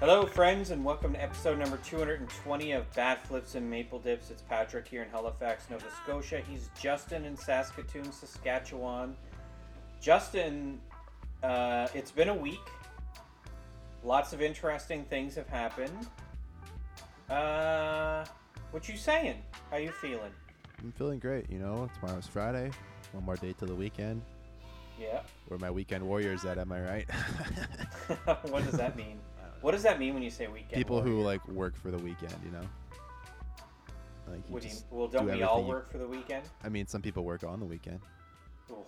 Hello, friends, and welcome to episode number 220 of Bat Flips and Maple Dips. It's Patrick here in Halifax, Nova Scotia. He's Justin in Saskatoon, Saskatchewan. Justin, uh, it's been a week. Lots of interesting things have happened. Uh, what you saying? How you feeling? I'm feeling great. You know, tomorrow's Friday. One more day till the weekend. Yeah. Where my weekend warriors at? Am I right? what does that mean? What does that mean when you say weekend? People who like work for the weekend. You know. Like you What do you, well, don't do we all everything you- work for the weekend? I mean, some people work on the weekend. Ooh,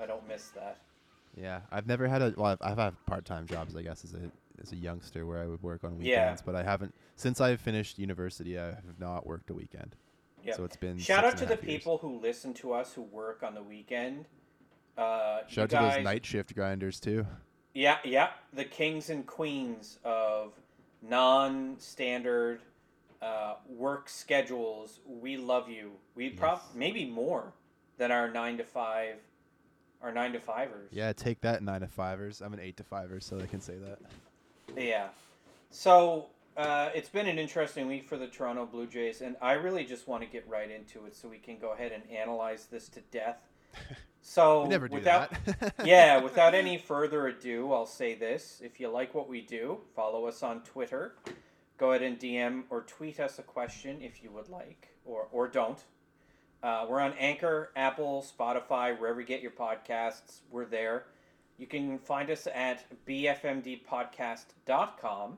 I don't miss that. Yeah, I've never had a. Well, I've, I've had part-time jobs, I guess, as a as a youngster where I would work on weekends. Yeah. But I haven't since I finished university. I have not worked a weekend. Yeah. So it's been. Shout out to the years. people who listen to us who work on the weekend. Uh, Shout out to those night shift grinders too. Yeah, yeah, the kings and queens of non-standard uh, work schedules. We love you. We prob maybe more than our nine to five, our nine to fivers. Yeah, take that nine to fivers. I'm an eight to fiver, so I can say that. Yeah. So uh, it's been an interesting week for the Toronto Blue Jays, and I really just want to get right into it so we can go ahead and analyze this to death. So we never do without, that. yeah, without any further ado, I'll say this: if you like what we do, follow us on Twitter. Go ahead and DM or tweet us a question if you would like, or or don't. Uh, we're on Anchor, Apple, Spotify, wherever you get your podcasts. We're there. You can find us at bfmdpodcast.com.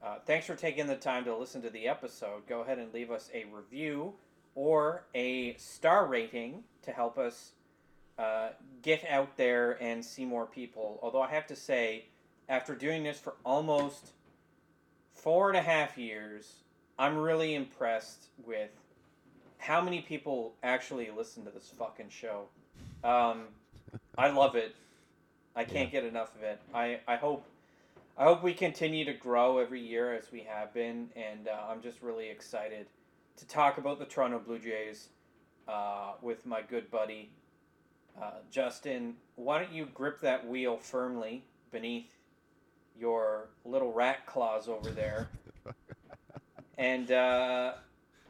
Uh, thanks for taking the time to listen to the episode. Go ahead and leave us a review or a star rating to help us uh, get out there and see more people. Although I have to say, after doing this for almost four and a half years, I'm really impressed with how many people actually listen to this fucking show. Um, I love it. I can't get enough of it. I, I hope I hope we continue to grow every year as we have been, and uh, I'm just really excited to talk about the Toronto Blue Jays uh, with my good buddy uh, Justin. Why don't you grip that wheel firmly beneath your little rat claws over there, and uh,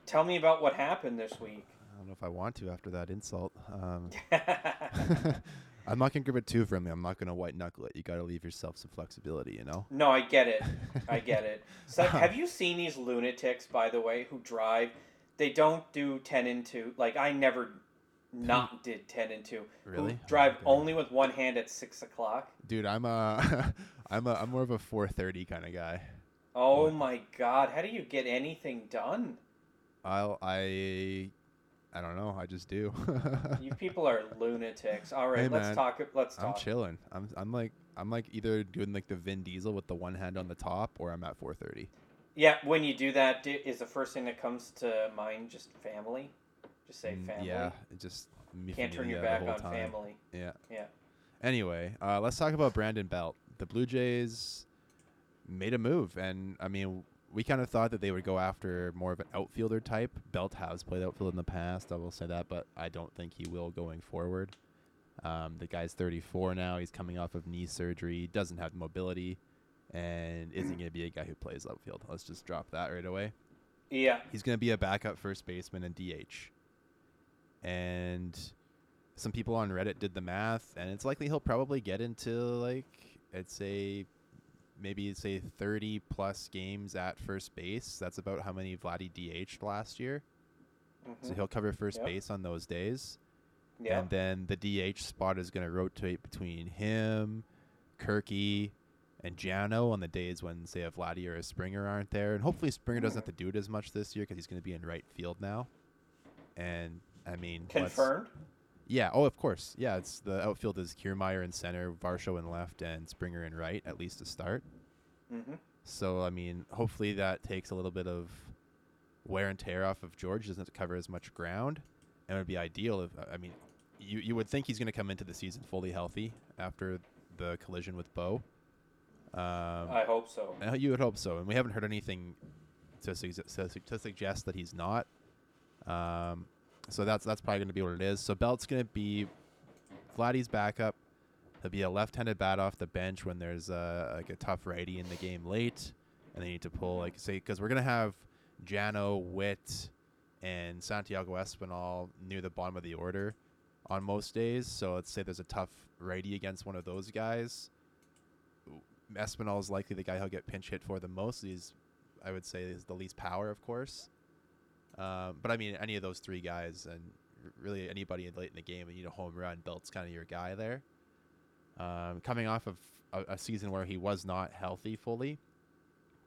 tell me about what happened this week. I don't know if I want to after that insult. Um, I'm not gonna grip it too firmly. I'm not gonna white knuckle it. You gotta leave yourself some flexibility, you know. No, I get it. I get it. So, have you seen these lunatics, by the way, who drive? They don't do ten and two. Like I never, not did ten and two. Who Really? drive Okay. only with one hand at six o'clock. Dude, I'm a, I'm a, I'm more of a 4:30 kind of guy. Oh What? my god! How do you get anything done? I'll, I, I don't know. I just do. You people are lunatics. All right, Hey, let's man. talk. Let's talk. I'm chilling. I'm, I'm like, I'm like either doing like the Vin Diesel with the one hand on the top, or I'm at 4:30. Yeah, when you do that, di- is the first thing that comes to mind just family? Just say Mm, family. Yeah, it just Can't turn your back on time. family. Yeah. Yeah. Anyway, uh, let's talk about Brandon Belt. The Blue Jays made a move, and I mean, we kind of thought that they would go after more of an outfielder type. Belt has played outfield in the past, I will say that, but I don't think he will going forward. Um, the guy's 34 now. He's coming off of knee surgery. Doesn't have mobility, and isn't going to be a guy who plays outfield. Let's just drop that right away. Yeah. He's going to be a backup first baseman and DH. And some people on Reddit did the math, and it's likely he'll probably get into like I'd say maybe say 30 plus games at first base. That's about how many Vladdy DH'd last year. So Mhm. he'll cover first Yep. base on those days. Yeah. And then the DH spot is going to rotate between him, Kirky, and Jano on the days when, say, a Vladdy or a Springer aren't there. And hopefully Springer doesn't have to do it as much this year because he's going to be in right field now. And, I mean, Confirmed. Yeah. Oh, of course. Yeah, it's the outfield is Kiermaier in center, Varsho in left, and Springer in right, at least to start. Mm-hmm. So I mean, hopefully that takes a little bit of wear and tear off of George. Doesn't have to cover as much ground, and it would be ideal if I mean, you you would think he's going to come into the season fully healthy after the collision with Bo. Um, I hope so. you would hope so, and we haven't heard anything to, to, su- to suggest that he's not. Um, so that's that's probably going to be what it is. So Belt's going to be Vladdy's backup. He'll be a left-handed bat off the bench when there's a like a tough righty in the game late, and they need to pull like say because we're gonna have Jano, Whit, and Santiago Espinal near the bottom of the order on most days. So let's say there's a tough righty against one of those guys. Espinal is likely the guy he'll get pinch hit for the most. He's, I would say, is the least power, of course. Um, but I mean, any of those three guys, and really anybody late in the game, and you a home run, Belt's kind of your guy there. Um, coming off of a, a season where he was not healthy fully,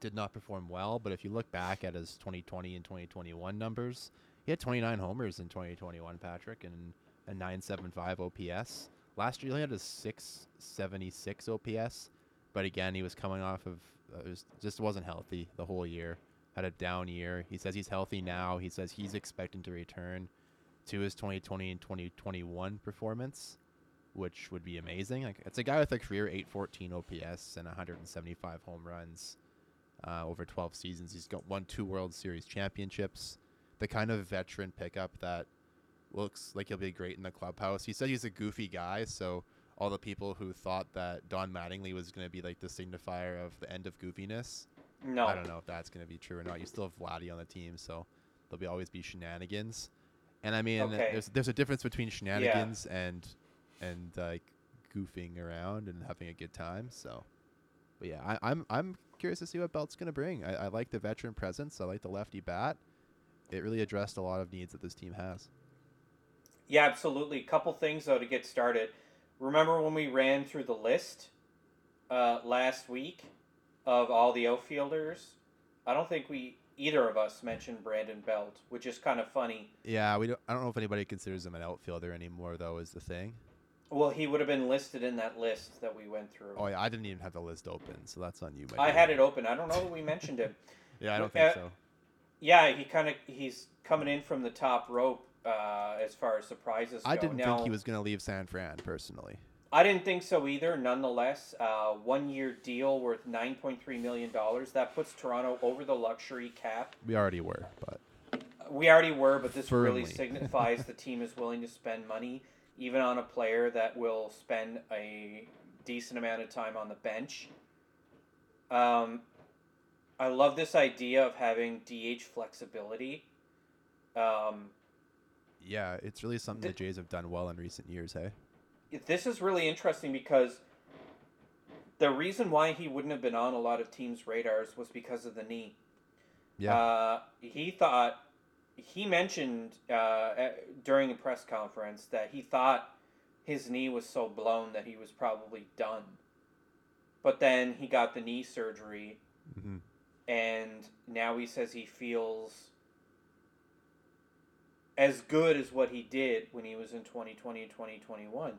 did not perform well. But if you look back at his 2020 and 2021 numbers, he had 29 homers in 2021, Patrick, and a 975 OPS. Last year, he had a 676 OPS, but again, he was coming off of uh, was, just wasn't healthy the whole year. Had a down year. He says he's healthy now. He says he's expecting to return to his 2020 and 2021 performance, which would be amazing. Like it's a guy with a career 814 OPS and 175 home runs uh, over 12 seasons. He's got won two World Series championships. The kind of veteran pickup that looks like he'll be great in the clubhouse. He said he's a goofy guy, so all the people who thought that Don Mattingly was going to be like the signifier of the end of goofiness, No. I don't know if that's going to be true or not. You still have Vladdy on the team, so there'll be always be shenanigans. And I mean, Okay. there's there's a difference between shenanigans and and like goofing around and having a good time. So, but yeah, I, I'm I'm curious to see what Belt's going to bring. I, I like the veteran presence. I like the lefty bat. It really addressed a lot of needs that this team has. Yeah, absolutely. A couple things though to get started. Remember when we ran through the list uh, last week of all the outfielders? I don't think we either of us mentioned Brandon Belt, which is kind of funny. Yeah, we don't. I don't know if anybody considers him an outfielder anymore, though. Is the thing. Well, he would have been listed in that list that we went through. Oh yeah, I didn't even have the list open, so that's on you. my I had it open. I don't know that we mentioned him. Yeah, I don't Uh, think so. Yeah, he kind of he's coming in from the top rope uh, as far as surprises I go. didn't now, think he was going to leave San Fran personally. I didn't think so either. Nonetheless, uh, one year deal worth nine point three million dollars. That puts Toronto over the luxury cap. We already were, but We already were, but this really signifies the team is willing to spend money, even on a player that will spend a decent amount of time on the bench. Um, I love this idea of having DH flexibility. Um, yeah, it's really something Th- the Jays have done well in recent years. Hey, this is really interesting because the reason why he wouldn't have been on a lot of teams' radars was because of the knee. yeah, Uh, he thought he mentioned uh, at- during a press conference that he thought his knee was so blown that he was probably done. But then he got the knee surgery, hmm and now he says he feels as good as what he did when he was in 2020 and 2021.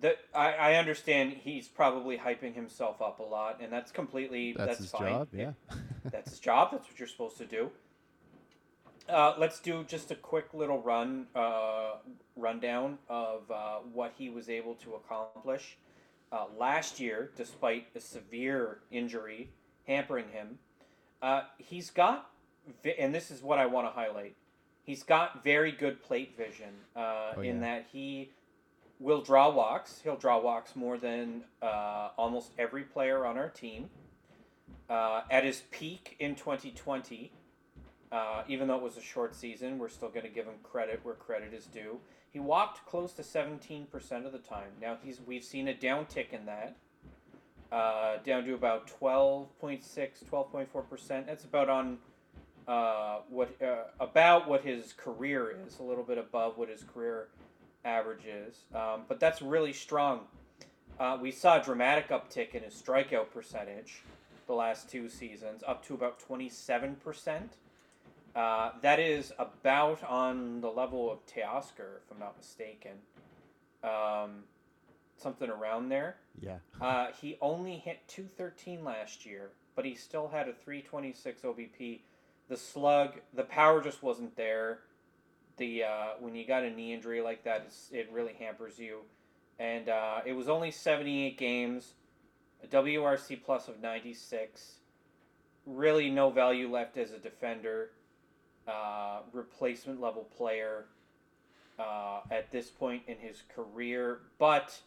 That I, I understand he's probably hyping himself up a lot, and that's completely that's, that's, his fine. job. Yeah, that's his job. That's what you're supposed to do. Uh, let's do just a quick little run uh, rundown of uh, what he was able to accomplish uh, last year, despite a severe injury hampering him. Uh, he's got, and this is what I want to highlight. He's got very good plate vision uh, Oh, in yeah. that he will draw walks. He'll draw walks more than uh, almost every player on our team. Uh, at his peak in 2020, uh, even though it was a short season, we're still going to give him credit where credit is due. He walked close to 17% of the time. Now he's we've seen a downtick in that, uh, down to about 12.6, 12.4%. That's about on uh, what uh, about what his career is, a little bit above what his career average is. Um, but that's really strong. Uh, we saw a dramatic uptick in his strikeout percentage the last two seasons, up to about 27%. Uh, that is about on the level of Teoscar, if I'm not mistaken. Um, something around there. yeah. Uh, he only hit 213 last year, but he still had a 326 OBP. The slug, the power just wasn't there. The uh, when you got a knee injury like that, it really hampers you. And uh, it was only 78 games, a WRC plus of 96. Really, no value left as a defender, uh, replacement level player uh, at this point in his career. But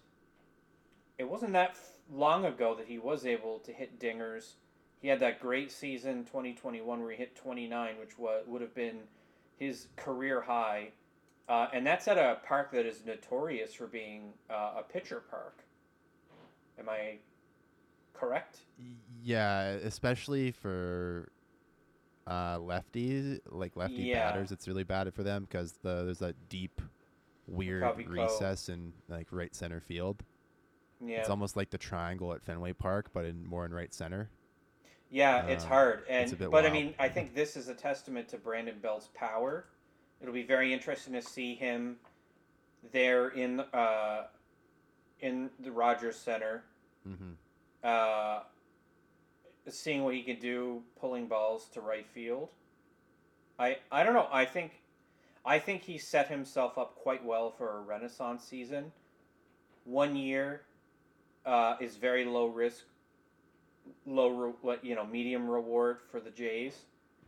it wasn't that long ago that he was able to hit dingers. He had that great season 2021 where he hit 29, which wa- would have been his career high. Uh, and that's at a park that is notorious for being uh, a pitcher park. Am I correct? Yeah, especially for uh, lefties, like lefty Yeah. batters, it's really bad for them because the there's that deep, weird Covey Cove. recess in like right center field. Yeah. It's almost like the triangle at Fenway Park, but in more in right center. Yeah, it's Uh, hard, and it's but I mean, I think this is a testament to Brandon Belt's power. It'll be very interesting to see him there in uh, in the Rogers Center, Mm-hmm. uh, seeing what he can do, pulling balls to right field. I I don't know. I think I think he set himself up quite well for a renaissance season. One year uh, is very low risk, low re- what you know medium reward for the Jays.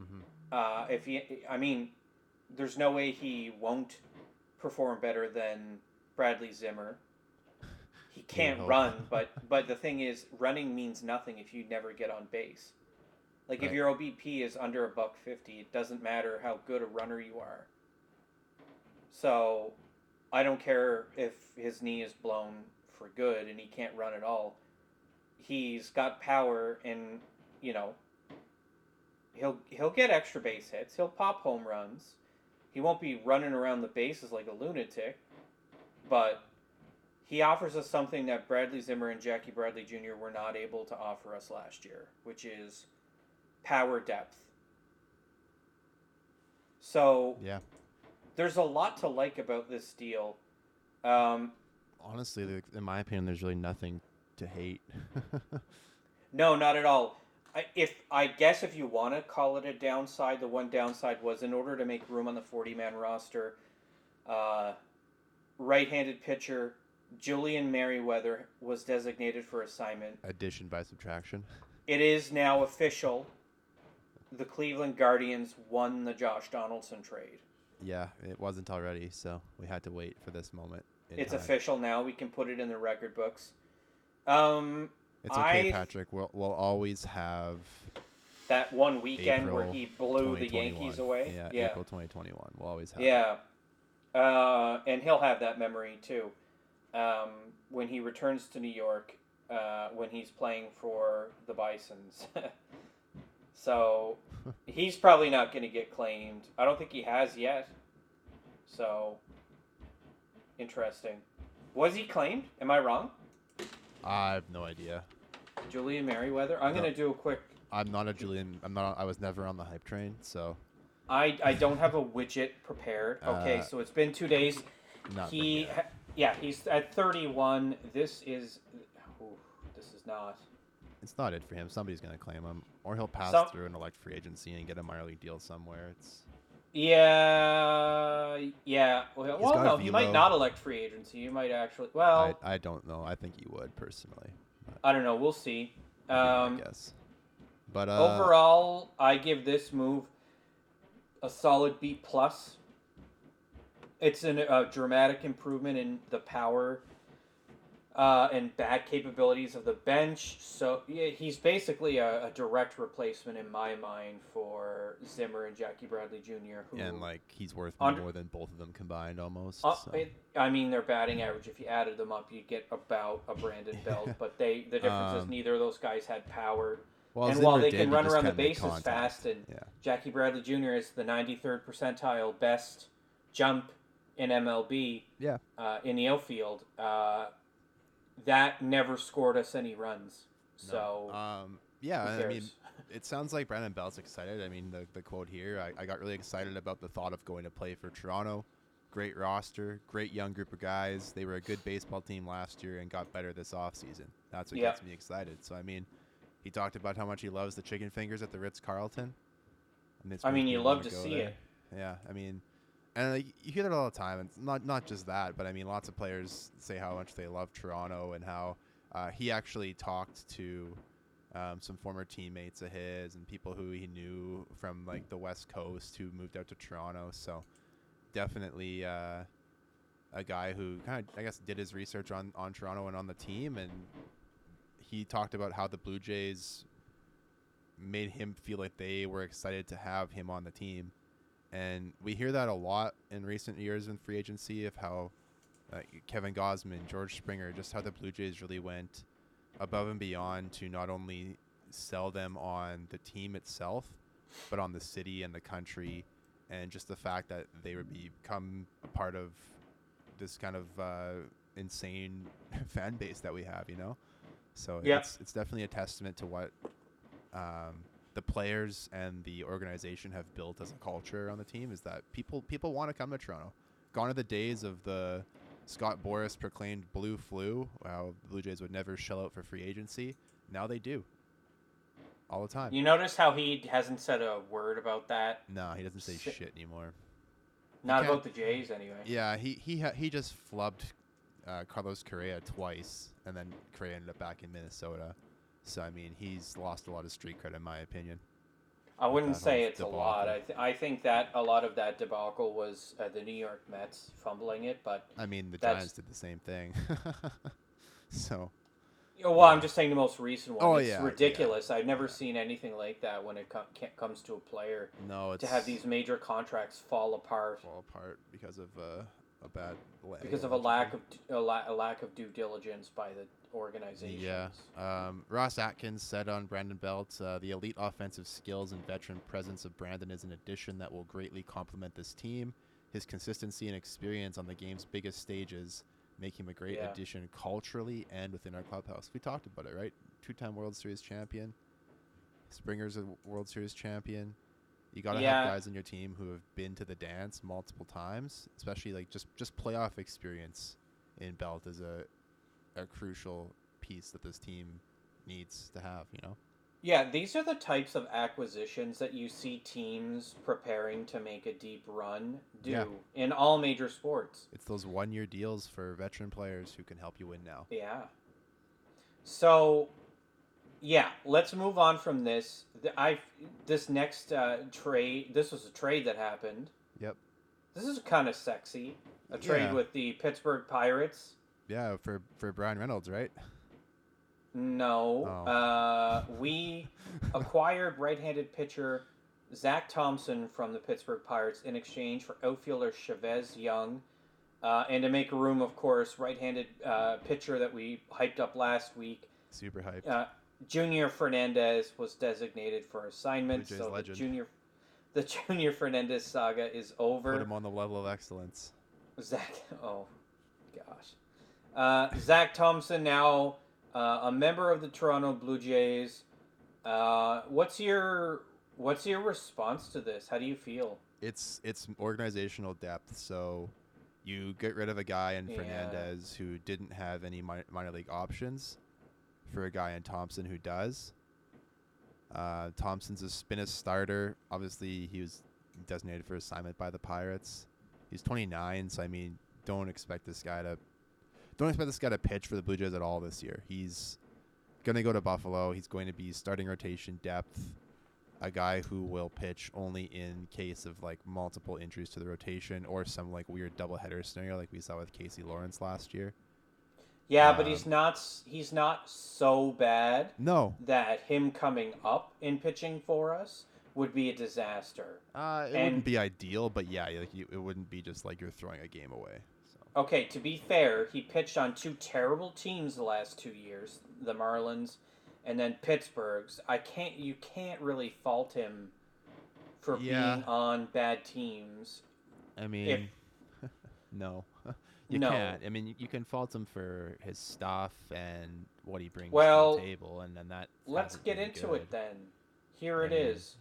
Mm-hmm. Uh, if he, I mean, there's no way he won't perform better than Bradley Zimmer. He can't run, but but the thing is, running means nothing if you never get on base. Like if Right. your OBP is under a buck fifty, it doesn't matter how good a runner you are. So, I don't care if his knee is blown for good and he can't run at all. He's got power, and you know, he'll he'll get extra base hits. He'll pop home runs. He won't be running around the bases like a lunatic, but he offers us something that Bradley Zimmer and Jackie Bradley Jr. were not able to offer us last year, which is power depth. So Yeah, there's a lot to like about this deal. Um, honestly, like, in my opinion, there's really nothing to hate. No, not at all. I, if I guess if you want to call it a downside, the one downside was in order to make room on the forty-man roster, uh, right-handed pitcher Julian Merryweather was designated for assignment. Addition by subtraction. It is now official. The Cleveland Guardians won the Josh Donaldson trade. Yeah, it wasn't already, so we had to wait for this moment. It's time. official now. We can put it in the record books. Um, It's okay, I- Patrick. We'll we'll always have that one weekend where he blew the Yankees away. Yeah, yeah. April 2021. We'll always have. Yeah, uh, and he'll have that memory too um, when he returns to New York uh, when he's playing for the Bison's. so he's probably not going to get claimed. I don't think he has yet. So interesting. Was he claimed? Am I wrong? I have no idea. Julian Merryweather. I'm No. going to do a quick. I'm not a Julian. I'm not. I was never on the hype train, so I, I don't have a widget prepared. Okay, Uh, so it's been two days. not. he ha- yeah he's at 31 this is ooh, this is not It's not it for him. Somebody's gonna claim him, or he'll pass Some- through and elect free agency and get a minor league deal somewhere. It's yeah yeah well, well no he might not elect free agency you might actually well I, I don't know. I think you would personally. i, don't know we'll see um, guess. But uh, overall i give this move a solid b plus it's an, a dramatic improvement in the power uh, and bat capabilities of the bench. So yeah, he's basically a, a direct replacement in my mind for Zimmer and Jackie Bradley Jr. Who, and like he's worth Under- more than both of them combined almost. uh, so. it- I mean, their batting average, if you added them up, you'd get about a Brandon Belt. but they the difference is Um, neither of those guys had power. well, and Zimmer while they did, can run around the bases fast and yeah, Jackie Bradley Jr. is the 93rd percentile best jump in MLB yeah, uh, in the outfield. Uh, that never scored us any runs. So um, yeah. who I mean, it sounds like Brandon Belt's excited. I mean, the, the quote here, I, I got really excited about the thought of going to play for Toronto. Great roster, great young group of guys. They were a good baseball team last year and got better this offseason. That's what Yeah. gets me excited. So, I mean, he talked about how much he loves the chicken fingers at the Ritz Carlton. I mean, you love to see it. Yeah, I mean, and like, you hear that all the time. And not not just that, but I mean, lots of players say how much they love Toronto and how uh, he actually talked to um, some former teammates of his and people who he knew from like the West Coast who moved out to Toronto. So definitely uh, a guy who kind of I guess did his research on on Toronto and on the team, and he talked about how the Blue Jays made him feel like they were excited to have him on the team. And we hear that a lot in recent years in free agency of how uh, Kevin Gausman, George Springer, just how the Blue Jays really went above and beyond to not only sell them on the team itself, but on the city and the country, and just the fact that they would become a part of this kind of uh, insane fan base that we have, you know. So Yeah. it's it's definitely a testament to what um, the players and the organization have built as a culture on the team is that people people want to come to Toronto. Gone are the days of the Scott Boras proclaimed blue flu. How the Blue Jays would never shell out for free agency. Now they do. All the time. You notice how he hasn't said a word about that? no, he doesn't say shit anymore. Not about the Jays, anyway. Yeah, he he ha- he just flubbed uh, Carlos Correa twice, and then Correa ended up back in Minnesota. So I mean, he's lost a lot of street cred in my opinion. I wouldn't say it's a lot. I, th- I think that a lot of that debacle was uh, the New York Mets fumbling it, but I mean, the That's- Giants did the same thing. so Oh, well, I'm just saying the most recent one. Oh, it's yeah, yeah. ridiculous. I've never seen anything like that when it com- comes to a player no, it's to have these major contracts fall apart fall apart because of uh, a bad because of a lack of a, la- a lack of due diligence by the organizations. Yeah. Um, Ross Atkins said on Brandon Belt, uh, the elite offensive skills and veteran presence of Brandon is an addition that will greatly complement this team. His consistency and experience on the game's biggest stages make him a great Yeah. addition culturally and within our clubhouse. We talked about it, right? Two-time World Series champion. Springer's a World Series champion. You got to Yeah. have guys on your team who have been to the dance multiple times, especially like just just playoff experience in Belt is a a crucial piece that this team needs to have, you know? Yeah, these are the types of acquisitions that you see teams preparing to make a deep run do Yeah. in all major sports. It's those one year deals for veteran players who can help you win now. Yeah. So, yeah, let's move on from this. I this next uh, trade. This was a trade that happened. Yep. This is kind of sexy. A trade Yeah. with the Pittsburgh Pirates. Yeah, for for Bryan Reynolds, right? No. Oh. Uh, we acquired right-handed pitcher Zach Thompson from the Pittsburgh Pirates in exchange for outfielder Chavez Young. Uh, and to make room, of course, right-handed uh, pitcher that we hyped up last week, Super hyped. uh, Junior Fernandez was designated for assignment. So the junior, the Junior Fernandez saga is over. Put him on the level of excellence. Zach. Oh, gosh. Uh, Zach Thompson now uh, a member of the Toronto Blue Jays. Uh, what's your what's your response to this? How do you feel? It's it's organizational depth. So you get rid of a guy in Yeah. Fernandez who didn't have any mi- minor league options for a guy in Thompson who does. Uh, Thompson's a been a starter. Obviously, he was designated for assignment by the Pirates. He's 29, so I mean, don't expect this guy to don't expect this guy to pitch for the Blue Jays at all this year. He's gonna go to Buffalo. He's going to be starting rotation depth, a guy who will pitch only in case of like multiple injuries to the rotation or some like weird doubleheader scenario like we saw with Casey Lawrence last year. Yeah, but Um, he's not he's not so bad No, that him coming up and pitching for us would be a disaster. uh, it And- wouldn't be ideal, but yeah, like you, it wouldn't be just like you're throwing a game away. Okay, to be fair, he pitched on two terrible teams the last two years, the Marlins and then Pittsburgh's. I can't you can't really fault him for Yeah. being on bad teams. I mean, no, you No. can't. I mean, you, can fault him for his stuff and what he brings Well, to the table, and then that. Let's get into good. it then. Here it I mean- is.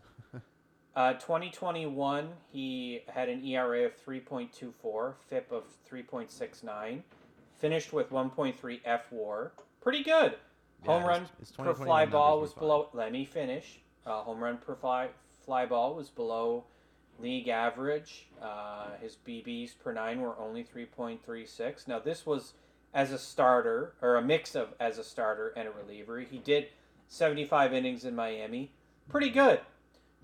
Uh, 2021, he had an ERA of 3.24, FIP of 3.69, finished with 1.3 F WAR. Pretty good. Yeah, home run his per fly ball was below. Let me finish. Uh, home run per fly fly ball was below league average. Uh, his BBs per nine were only 3.36. Now this was as a starter or a mix of as a starter and a reliever. He did 75 innings in Miami. Pretty good.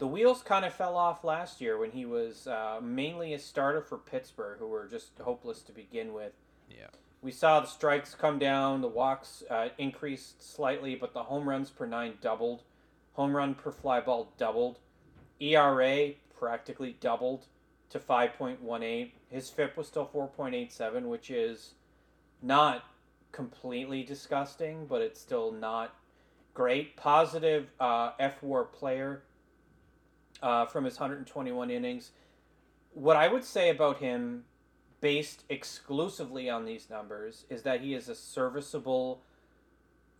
The wheels kind of fell off last year when he was uh, mainly a starter for Pittsburgh, who were just hopeless to begin with. Yeah. We saw the strikes come down, the walks uh, increased slightly, but the home runs per nine doubled. Home run per fly ball doubled. ERA practically doubled to 5.18. His FIP was still 4.87, which is not completely disgusting, but it's still not great. Positive uh, F WAR player uh, from his 121 innings. What I would say about him, based exclusively on these numbers, is that he is a serviceable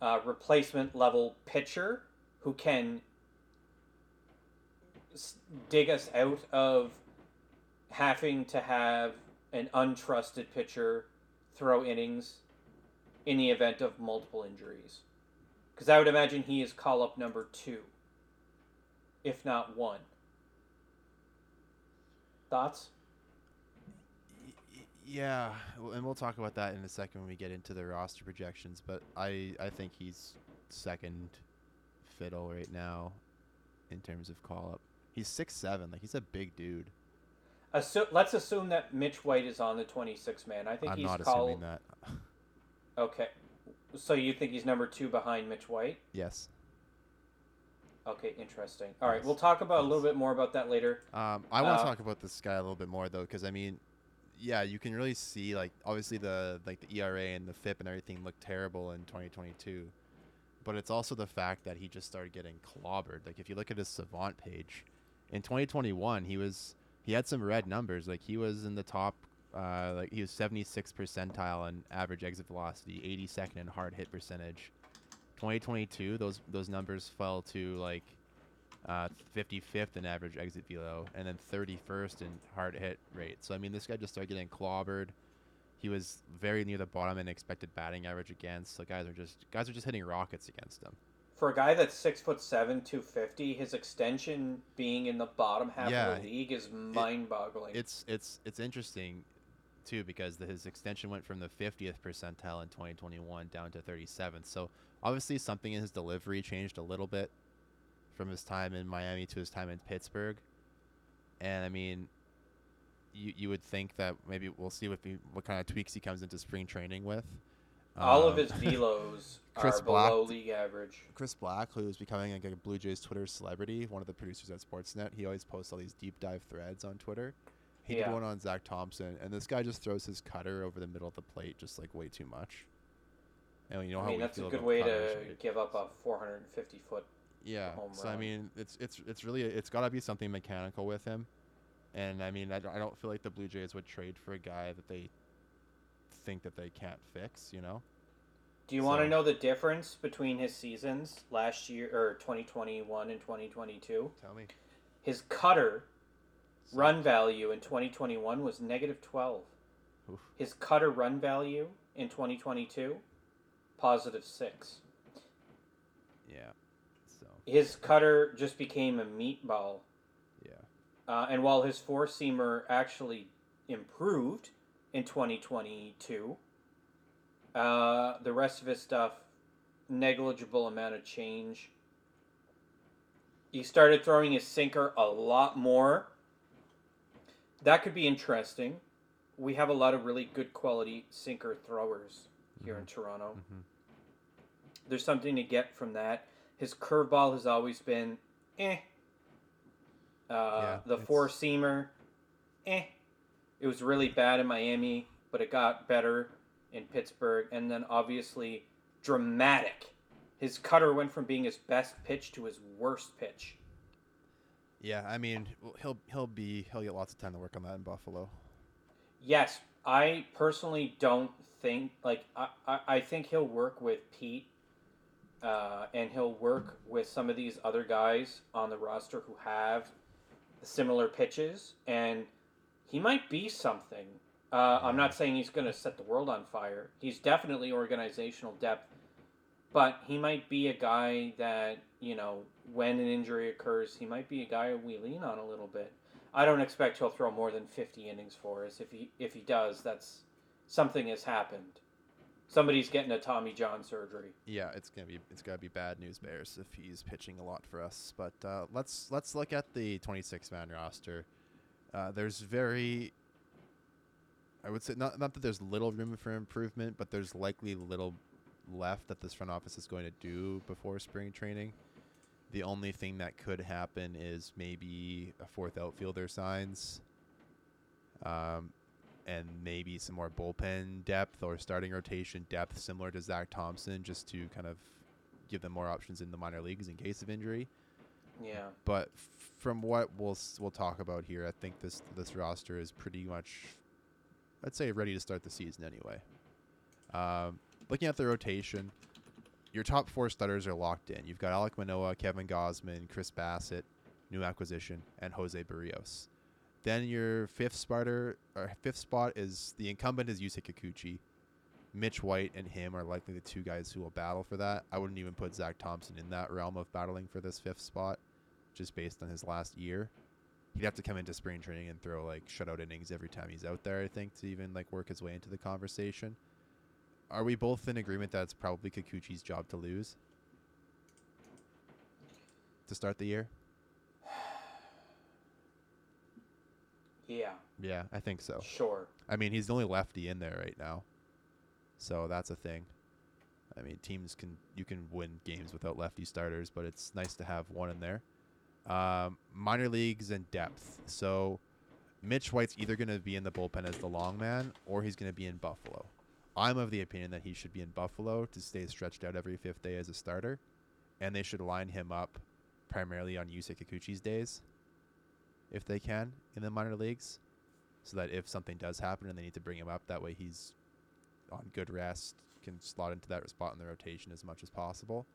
uh, replacement level pitcher who can dig us out of having to have an untrusted pitcher throw innings in the event of multiple injuries. Because I would imagine he is call up number two, if not one. Thoughts? Yeah, and we'll talk about that in a second when we get into the roster projections. But I, I think he's second fiddle right now in terms of call up. He's six seven, like he's a big dude. Assu- let's assume that Mitch White is on the 26 man. I think I'm he's not called. assuming that. Okay. So you think he's number two behind Mitch White? yes. Okay, interesting. All right, we'll talk about a little bit more about that later. Um, I want Uh, to talk about this guy a little bit more though, because I mean, yeah, you can really see like obviously the like the ERA and the FIP and everything looked terrible in 2022, but it's also the fact that he just started getting clobbered. Like if you look at his Savant page, in 2021 he was he had some red numbers. Like he was in the top, uh, like he was 76 percentile in average exit velocity, 82nd in hard hit percentage. 2022 those those numbers fell to like uh, 55th in average exit velo, and then 31st in hard hit rate. So I mean, this guy just started getting clobbered. He was very near the bottom in expected batting average against. So guys are just guys are just hitting rockets against him. For a guy that's six foot seven, two fifty, his extension being in the bottom half Yeah, of the league is mind boggling. It's it's it's interesting too because the, his extension went from the 50th percentile in 2021 down to 37th. So obviously something in his delivery changed a little bit from his time in Miami to his time in Pittsburgh. And I mean, you you would think that maybe we'll see what he, what kind of tweaks he comes into spring training with. All of Um, his velos Chris are below league average. Chris Black, who is becoming like a Blue Jays Twitter celebrity, one of the producers at Sportsnet, he always posts all these deep dive threads on Twitter. He Yeah. did one on Zach Thompson, and this guy just throws his cutter over the middle of the plate just like way too much. And you know I mean, that's a good way to right? give up a 450 foot. Yeah. So I mean, it's it's it's really it's got to be something mechanical with him, and I mean I don't, I don't feel like the Blue Jays would trade for a guy that they think that they can't fix. You know. Do you want to know the difference between his seasons last year or 2021 and 2022? Tell me. His cutter run value in 2021 was negative 12. Oof. His cutter run value in 2022 positive 6. Yeah. So His cutter just became a meatball. yeah. Uh, and while his four seamer actually improved in 2022, uh, the rest of his stuff, negligible amount of change. He started throwing his sinker a lot more. That could be interesting. We have a lot of really good quality sinker throwers here in Toronto. hmm There's something to get from that. His curveball has always been eh. Uh, Yeah, the four seamer, eh. It was really bad in Miami, but it got better in Pittsburgh, and then obviously dramatic. His cutter went from being his best pitch to his worst pitch. Yeah. I mean, he'll he'll be he'll get lots of time to work on that in Buffalo. Yes, I personally don't think like I, I, I think he'll work with Pete, uh, and he'll work with some of these other guys on the roster who have similar pitches, and he might be something. Uh, I'm not saying he's going to set the world on fire. He's definitely organizational depth, but he might be a guy that you know when an injury occurs, he might be a guy we lean on a little bit. I don't expect he'll throw more than 50 innings for us. If he if he does, that's something has happened. somebody's getting a Tommy John surgery. Yeah, it's gonna be it's gotta be bad news bears if he's pitching a lot for us. But uh, let's let's look at the 26 man roster. Uh, there's very, I would say not not that there's little room for improvement, but there's likely little left that this front office is going to do before spring training. The only thing that could happen is maybe a fourth outfielder signs. Um, and maybe some more bullpen depth or starting rotation depth similar to Zach Thompson just to kind of give them more options in the minor leagues in case of injury. Yeah. But f- from what we'll s- we'll talk about here, I think this this roster is pretty much, I'd say, ready to start the season anyway. Um, looking at the rotation, your top four starters are locked in. You've got Alek Manoah, Kevin Gausman, Chris Bassitt, new acquisition, and Jose Berrios. Then your fifth spotter or fifth spot is the incumbent is Yusei Kikuchi. Mitch White and him are likely the two guys who will battle for that. I wouldn't even put Zach Thompson in that realm of battling for this fifth spot, just based on his last year. He'd have to come into spring training and throw like shutout innings every time he's out there, I think, to even like work his way into the conversation. Are we both in agreement that it's probably Kikuchi's job to lose? To start the year? Yeah. Yeah, I think so. Sure. I mean, he's the only lefty in there right now, so that's a thing. I mean, teams can you can win games without lefty starters, but it's nice to have one in there. Um, minor leagues and depth. So, Mitch White's either going to be in the bullpen as the long man, or he's going to be in Buffalo. I'm of the opinion that he should be in Buffalo to stay stretched out every fifth day as a starter, and they should line him up primarily on Yusei Kikuchi's days, if they can, in the minor leagues so that if something does happen and they need to bring him up, that way he's on good rest, can slot into that spot in the rotation as much as possible.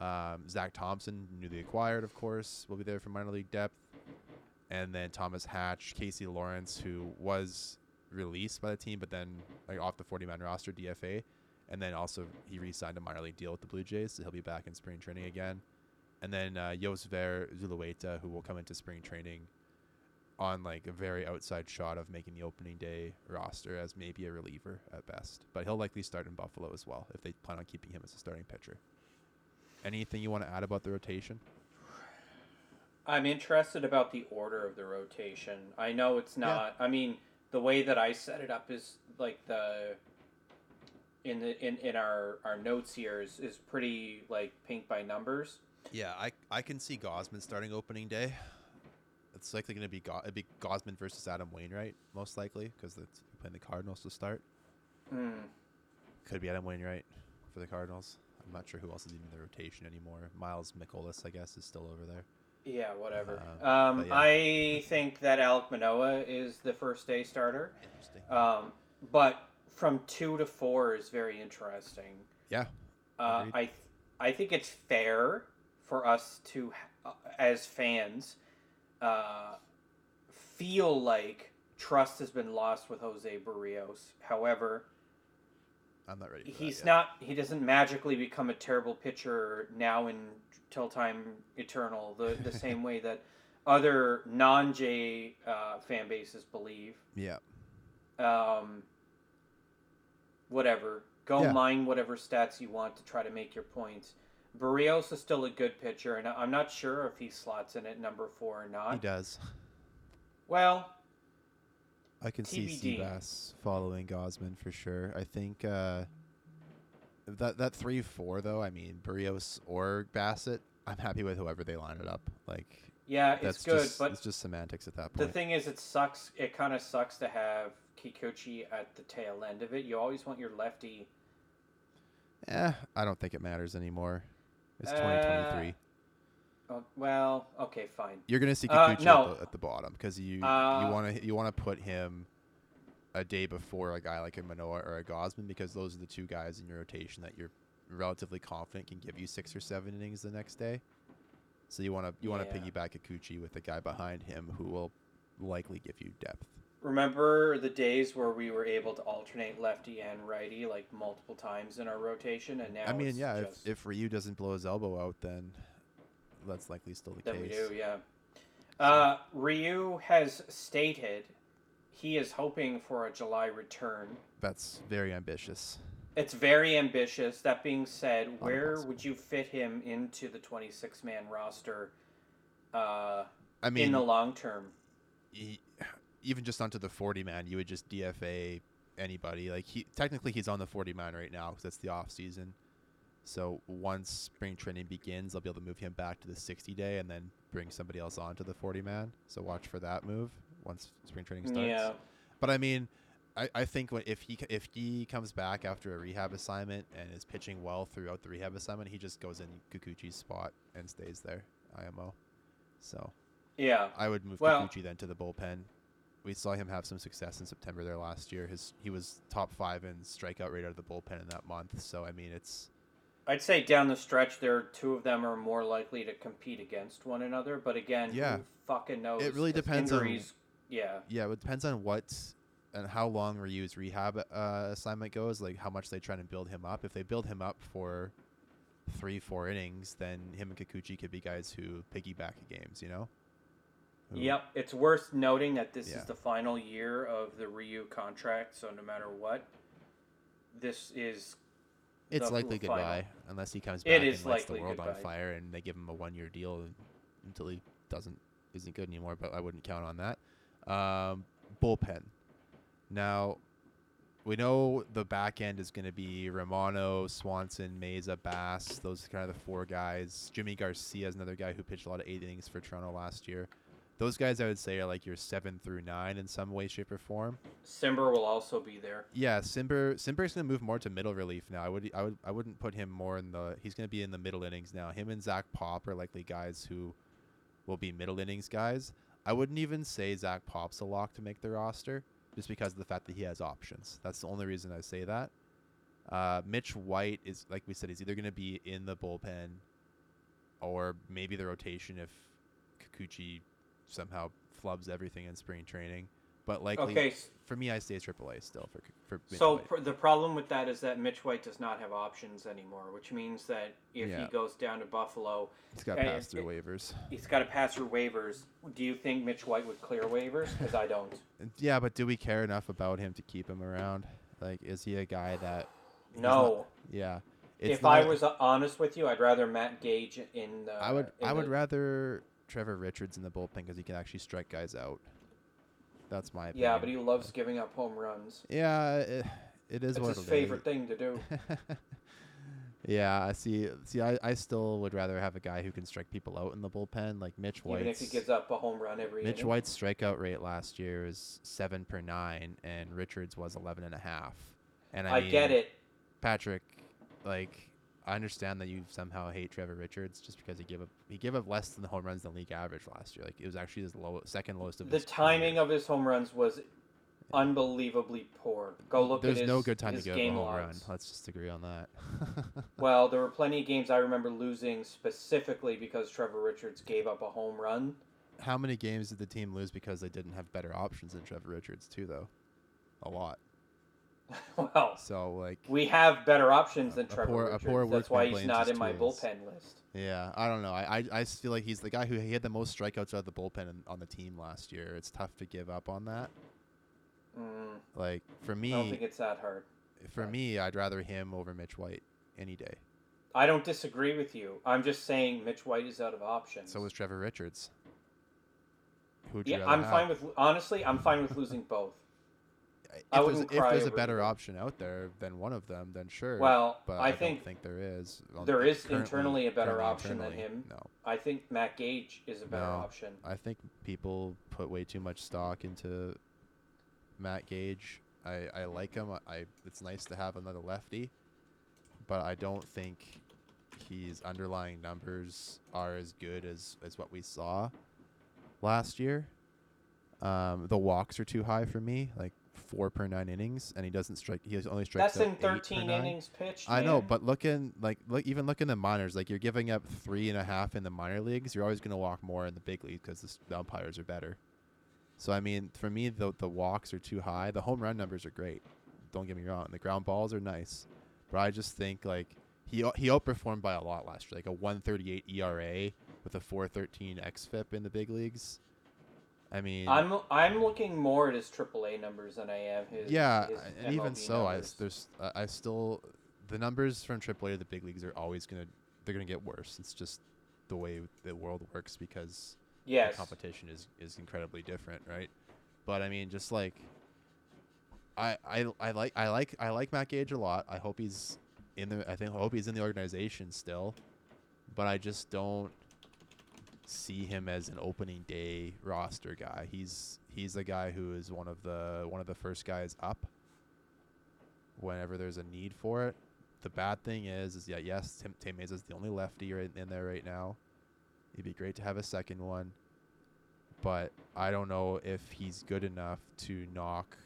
Um, Zach Thompson, newly acquired, of course, will be there for minor league depth. And then Thomas Hatch, Casey Lawrence, who was released by the team, but then like off the 40 man roster, DFA. And then also he re signed a minor league deal with the Blue Jays, so he'll be back in spring training again. And then uh, Yosver Zulueta, who will come into spring training on like a very outside shot of making the opening day roster as maybe a reliever at best. But he'll likely start in Buffalo as well if they plan on keeping him as a starting pitcher. Anything you want to add about the rotation? I'm interested about the order of the rotation. I know it's Yeah. not. I mean, the way that I set it up is like the in the in, in our our notes here is, is pretty like paint by numbers. Yeah, I I can see Gausman starting opening day. It's likely going to be Go- it'd be Gausman versus Adam Wainwright most likely because it's playing the Cardinals to start. Hmm. Could be Adam Wainwright for the Cardinals. I'm not sure who else is even in the rotation anymore. Miles Mikolas, I guess, is still over there. Yeah, whatever. Uh, um, yeah. I think that Alek Manoah is the first day starter. Interesting. Um, but from two to four is very interesting. yeah. Uh, I th- I think it's fair for us to, uh, as fans, uh, feel like trust has been lost with Jose Berrios. However, I'm not ready. He's not. He doesn't magically become a terrible pitcher now until time eternal. The the same way that other non J uh, fan bases believe. Yeah. Um, whatever. Go Yeah. mine whatever stats you want to try to make your points. Berrios is still a good pitcher, and I'm not sure if he slots in at number four or not. He does. Well, I can see TBD. Seabass following Gausman for sure. I think uh, that that three four though. I mean Berrios or Bassitt. I'm happy with whoever they line it up. Like yeah, it's good, just but it's just semantics at that point. the thing is, it sucks. It kind of sucks to have Kikuchi at the tail end of it. You always want your lefty. Eh, I don't think it matters anymore. It's Uh, 2023. Oh, well, okay, fine. You're gonna see uh, Kikuchi no. at, the, at the bottom because you Uh, you want to you want to put him a day before a guy like a Manoah or a Gausman because those are the two guys in your rotation that you're relatively confident can give you six or seven innings the next day. So you want to you want to Yeah. piggyback Kikuchi with the guy behind him who will likely give you depth. Remember the days where we were able to alternate lefty and righty like multiple times in our rotation, and now I mean, yeah, if if Ryu doesn't blow his elbow out, then that's likely still the that we case. do, yeah. Uh, Ryu has stated he is hoping for a July return. That's very ambitious. It's very ambitious. That being said, where Impossible. would you fit him into the 26 man roster uh, I mean, in the long term? he, even just onto the 40 man, you would just DFA anybody. Like he technically he's on the 40 man right now because that's the off season. So once spring training begins, they'll be able to move him back to the 60 day and then bring somebody else on to the 40 man. So watch for that move once spring training starts. Yeah. But I mean, I, I think what if he if he comes back after a rehab assignment and is pitching well throughout the rehab assignment, he just goes in Kikuchi's spot and stays there. IMO. So Yeah. I would move Well- Kikuchi then to the bullpen. We saw him have some success in September there last year. His he was top five in strikeout rate out of the bullpen in that month. So I mean, it's I'd say down the stretch, there two of them are more likely to compete against one another. But again, Yeah. who fucking knows? It really depends on- injuries, Yeah. yeah, it depends on what and how long Ryu's rehab uh, assignment goes. Like how much they try to build him up. If they build him up for three, four innings, then him and Kikuchi could be guys who piggyback games. You know. Who- Yep. It's worth noting that this Yeah. is the final year of the Ryu contract, so no matter what, this is It's likely final. goodbye unless he comes back is and lights the world on fire and they give him a one year deal until he doesn't isn't good anymore. But I wouldn't count on that. Um, bullpen. Now we know the back end is going to be Romano, Swanson, Mayza, Bass. Those are kind of the four guys. Yimi Garcia is another guy who pitched a lot of eight innings for Toronto last year. Those guys I would say are like your seven through nine in some way, shape, or form. Cimber will also be there. Yeah, Cimber Cimber's gonna move more to middle relief now. I would I would I wouldn't put him more in the he's gonna be in the middle innings now. Him and Zach Pop are likely guys who will be middle innings guys. I wouldn't even say Zach Pop's a lock to make the roster, just because of the fact that he has options. That's the only reason I say that. Uh, Mitch White is like we said, he's either gonna be in the bullpen or maybe the rotation if Kikuchi somehow flubs everything in spring training. But likely Okay, for me, I stay AAA still for for Mitch so pr- the problem with that is that Mitch White does not have options anymore, which means that if Yeah. he goes down to Buffalo, He's got and passed through waivers. he's got to pass through waivers. Do you think Mitch White would clear waivers? Because I don't. Yeah, but do we care enough about him to keep him around? Like, is he a guy that? No. not- yeah. It's if I was uh, honest with you, I'd rather Matt Gage in the. I would. I would rather Trevor Richards in the bullpen because he can actually strike guys out. That's my opinion. Yeah, but he loves giving up home runs. Yeah, it, it is It's what his it is. favorite thing to do. yeah, I see. See, I, I still would rather have a guy who can strike people out in the bullpen, like Mitch White. Even if he gives up a home run every Mitch inning. White's strikeout rate last year is seven per nine, and Richards was eleven and a half. And I, I, mean, get it. Patrick. Like, I understand that you somehow hate Trevor Richards just because he gave up he gave up less than the home runs than league average last year. Like, it was actually his low second lowest of The timing career. of his home runs was unbelievably poor. Go look There's at his, no good time to give up a home run. Let's just agree on that. Well, there were plenty of games I remember losing specifically because Trevor Richards gave up a home run. How many games did the team lose because they didn't have better options than Trevor Richards too, though? A lot. well, So like, we have better options than Trevor poor- a Richards. That's why he's not in my tools. bullpen list. yeah, I don't know. I, I I feel like he's the guy who he had the most strikeouts out of the bullpen in, on the team last year. It's tough to give up on that. Mm, Like for me, I don't think it's that hard. for me, I'd rather him over Mitch White any day. I don't disagree with you. I'm just saying Mitch White is out of options. So is Trevor Richards. Who'd you yeah, I'm have? fine with honestly. I'm fine with losing both. If I there's, if there's a better either. option out there than one of them, then sure. Well, but I I, think don't think there is. on- there is internally a better option than him. No, I think Matt Gage is a better No. option. I think people put way too much stock into Matt Gage. I, I like him. I, I it's nice to have another lefty, but I don't think his underlying numbers are as good as, as what we saw last year. Um, the walks are too high for me, like four per nine innings, and he doesn't strike. He only strikes. That's in 13 innings pitched. I know, but look in like look even look in the minors. Like you're giving up three and a half in the minor leagues. You're always going to walk more in the big league because the umpires are better. So I mean, for me, the the walks are too high. The home run numbers are great. Don't get me wrong. The ground balls are nice, but I just think like he he outperformed by a lot last year. Like a 138 ERA with a 413 xFIP in the big leagues. I mean, I'm I'm looking more at his AAA numbers than I am his. yeah, his and even MLB so, I there's I I still the numbers from AAA to the big leagues are always gonna they're gonna get worse. It's just the way the world works because yes, the competition is is incredibly different, right? But I mean, just like I I I like I like I like Matt Gage a lot. I hope he's in the I think I hope he's in the organization still, but I just don't see him as an opening day roster guy. He's he's a guy who is one of the one of the first guys up whenever there's a need for it. The bad thing is, is yeah, yes, Tim Mayza is the only lefty right in there right now. It'd be great to have a second one, but I don't know if he's good enough to knock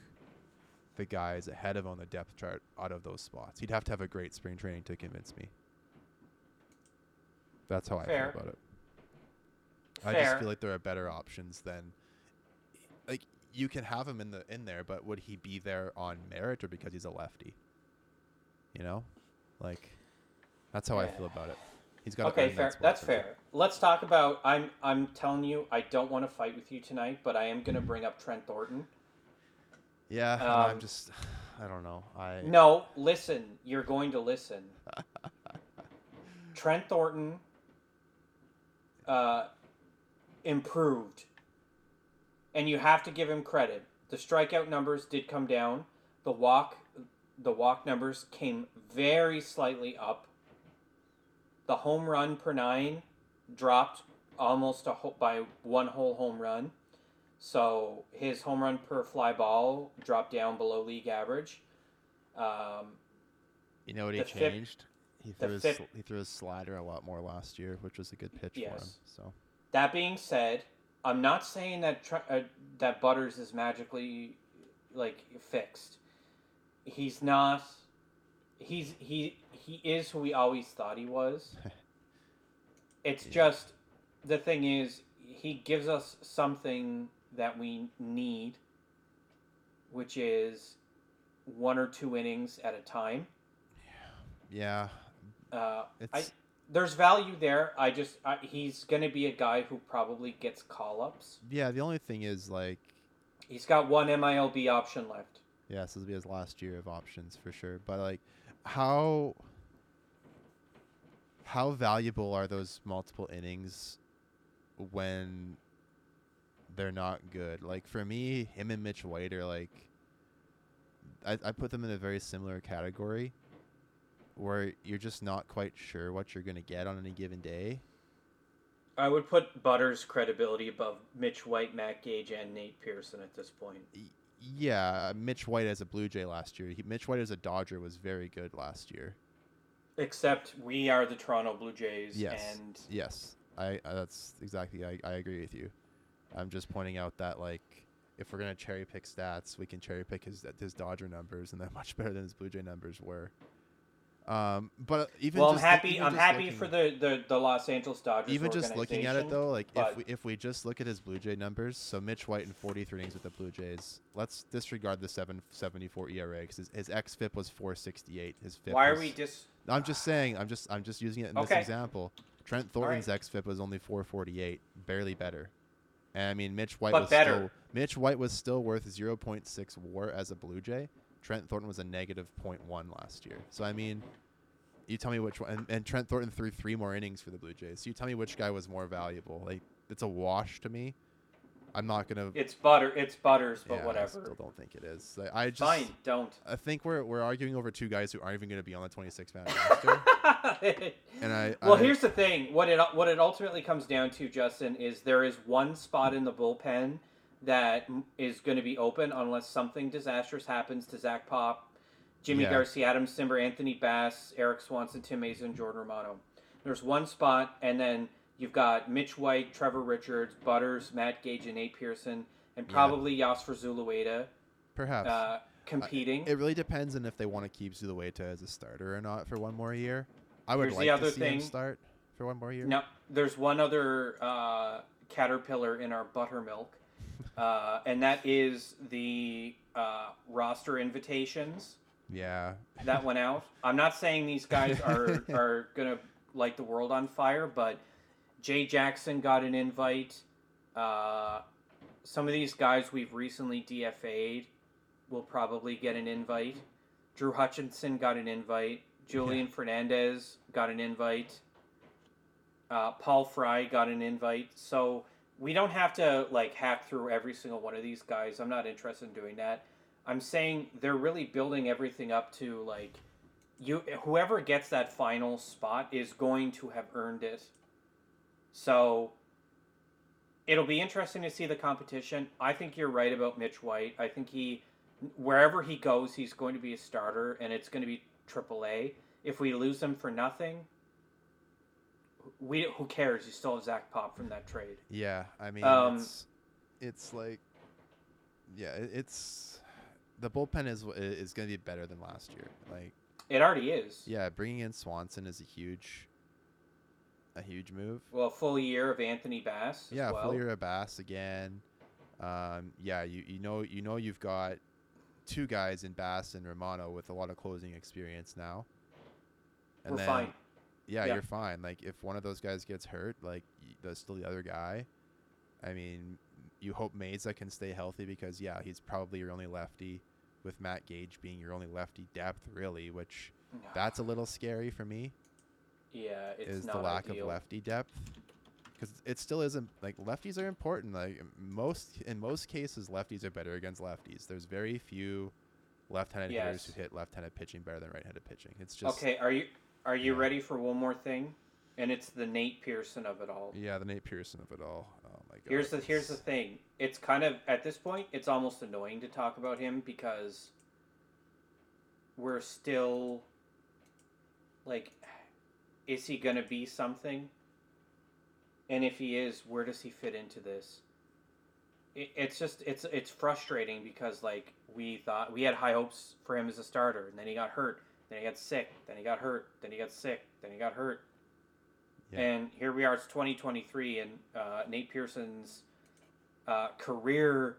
the guys ahead of him on the depth chart out of those spots. He'd have to have a great spring training to convince me. That's how I feel about it. I just feel like there are better options than like you can have him in the in there, but would he be there on merit or because he's a lefty? You know? Like that's how I feel about it. He's got Okay, fair. That's fair. Let's talk about. I'm. I'm telling you, I don't want to fight with you tonight, but I am going to bring up Trent Thornton. Yeah, and I'm Um, just I don't know. I No, listen. You're going to listen. Trent Thornton uh, improved, and you have to give him credit. The strikeout numbers did come down. The walk, the walk numbers came very slightly up. The home run per nine dropped almost a whole, by one whole home run. So his home run per fly ball dropped down below league average. Um, You know what he changed? he threw his he threw his slider a lot more last year, which was a good pitch for him. So That being said, I'm not saying that tr- uh, that Butters is magically like fixed. He's not. He's he he is who we always thought he was. it's Yeah. just the thing is he gives us something that we need, which is one or two innings at a time. yeah, Uh, it's I there's value there. I just I, he's going to be a guy who probably gets call ups. yeah. The only thing is like He's got one MILB option left. yeah, so this will be his last year of options for sure. But like how how valuable are those multiple innings when they're not good? Like for me, him and Mitch White are like I, I put them in a very similar category where you're just not quite sure what you're gonna get on any given day. I would put Butters' credibility above Mitch White, Matt Gage, and Nate Pearson at this point. Yeah, Mitch White as a Blue Jay last year. He, Mitch White as a Dodger was very good last year. Except we are the Toronto Blue Jays, Yes. and Yes, I uh, that's exactly. I, I agree with you. I'm just pointing out that like if we're gonna cherry pick stats, we can cherry pick his his Dodger numbers, and they're much better than his Blue Jay numbers were. Um, but even well, I'm just, happy. I'm happy looking- for the, the, the Los Angeles Dodgers. even just looking at it though, like if we if we just look at his Blue Jay numbers, so Mitch White in 43 innings with the Blue Jays. Let's disregard the 774 ERA because his, his xFIP was 468. His FIP Why are was- we just? I'm just saying. I'm just I'm just using it in Okay. this example. Trent Thornton's Thornton's xFIP was only 448, barely better. And I mean, Mitch White But was better. still Mitch White was still worth 0.6 WAR as a Blue Jay. Trent Thornton was a negative 0.1 last year. So I mean, you tell me which one. And, and Trent Thornton threw three more innings for the Blue Jays. So you tell me which guy was more valuable. Like it's a wash to me. I'm not gonna. It's butter. It's Butters, but yeah, I still don't think it is. Like, I just. Fine, don't. I think we're we're arguing over two guys who aren't even going to be on the 26 man roster. And I well, I- here's the thing. What it what it ultimately comes down to, Justin, is there is one spot in the bullpen that is going to be open unless something disastrous happens to Zach Pop, Yimi Yeah. Garcia, Adam Cimber, Anthony Bass, Erik Swanson, Tim Mayza, Jordan Romano. There's one spot, and then you've got Mitch White, Trevor Richards, Butters, Matt Gage, and Nate Pearson, and Yeah. probably Yosver Zulueta perhaps uh, competing. it really depends on if they want to keep Zulueta as a starter or not for one more year. I would Here's the like other to see him start for one more year. Now, there's one other uh, caterpillar in our buttermilk, uh, and that is the uh, roster invitations Yeah. that went out. I'm not saying these guys are are gonna light the world on fire, but Jay Jackson got an invite. Uh, some of these guys we've recently DFA'd will probably get an invite. Drew Hutchison got an invite. Julian Fernandez got an invite. Uh, Paul Fry got an invite. So we don't have to like hack through every single one of these guys. I'm not interested in doing that. I'm saying they're really building everything up to like you whoever gets that final spot is going to have earned it. So it'll be interesting to see the competition. I think you're right about Mitch White. I think he wherever he goes, he's going to be a starter and it's going to be AAA. If we lose him for nothing, we who cares? You still have Zach Pop from that trade. Yeah, I mean, Um, it's, it's like, yeah, it's the bullpen is is going to be better than last year. Like, It already is. yeah, bringing in Swanson is a huge, a huge move. Well, full year of Anthony Bass. As yeah, well. full year of Bass again. Um, yeah, you you know you know you've got two guys in Bass and Romano with a lot of closing experience now. We're fine. Yeah, Yeah. you're fine. Like if one of those guys gets hurt, like there's still the other guy. I mean, you hope Mayza can stay healthy because yeah, he's probably your only lefty, with Matt Gage being your only lefty depth really, which that's a little scary for me. yeah, it's is not the lack ideal. of lefty depth because it still isn't like lefties are important. Like most in most cases, lefties are better against lefties. There's very few left-handed hitters who hit left-handed pitching better than right-handed pitching. It's just okay, are you are you ready for one more thing? And it's the Nate Pearson of it all. Yeah, the Nate Pearson of it all. Oh my god. Here's the here's the thing. It's kind of at this point, it's almost annoying to talk about him because we're still like, is he gonna be something? And if he is, where does he fit into this? It, it's just it's it's frustrating because like we thought we had high hopes for him as a starter, and then he got hurt, then he got sick, then he got hurt, then he got sick, then he got hurt. Yeah. And here we are, it's 2023, and uh, Nate Pearson's uh, career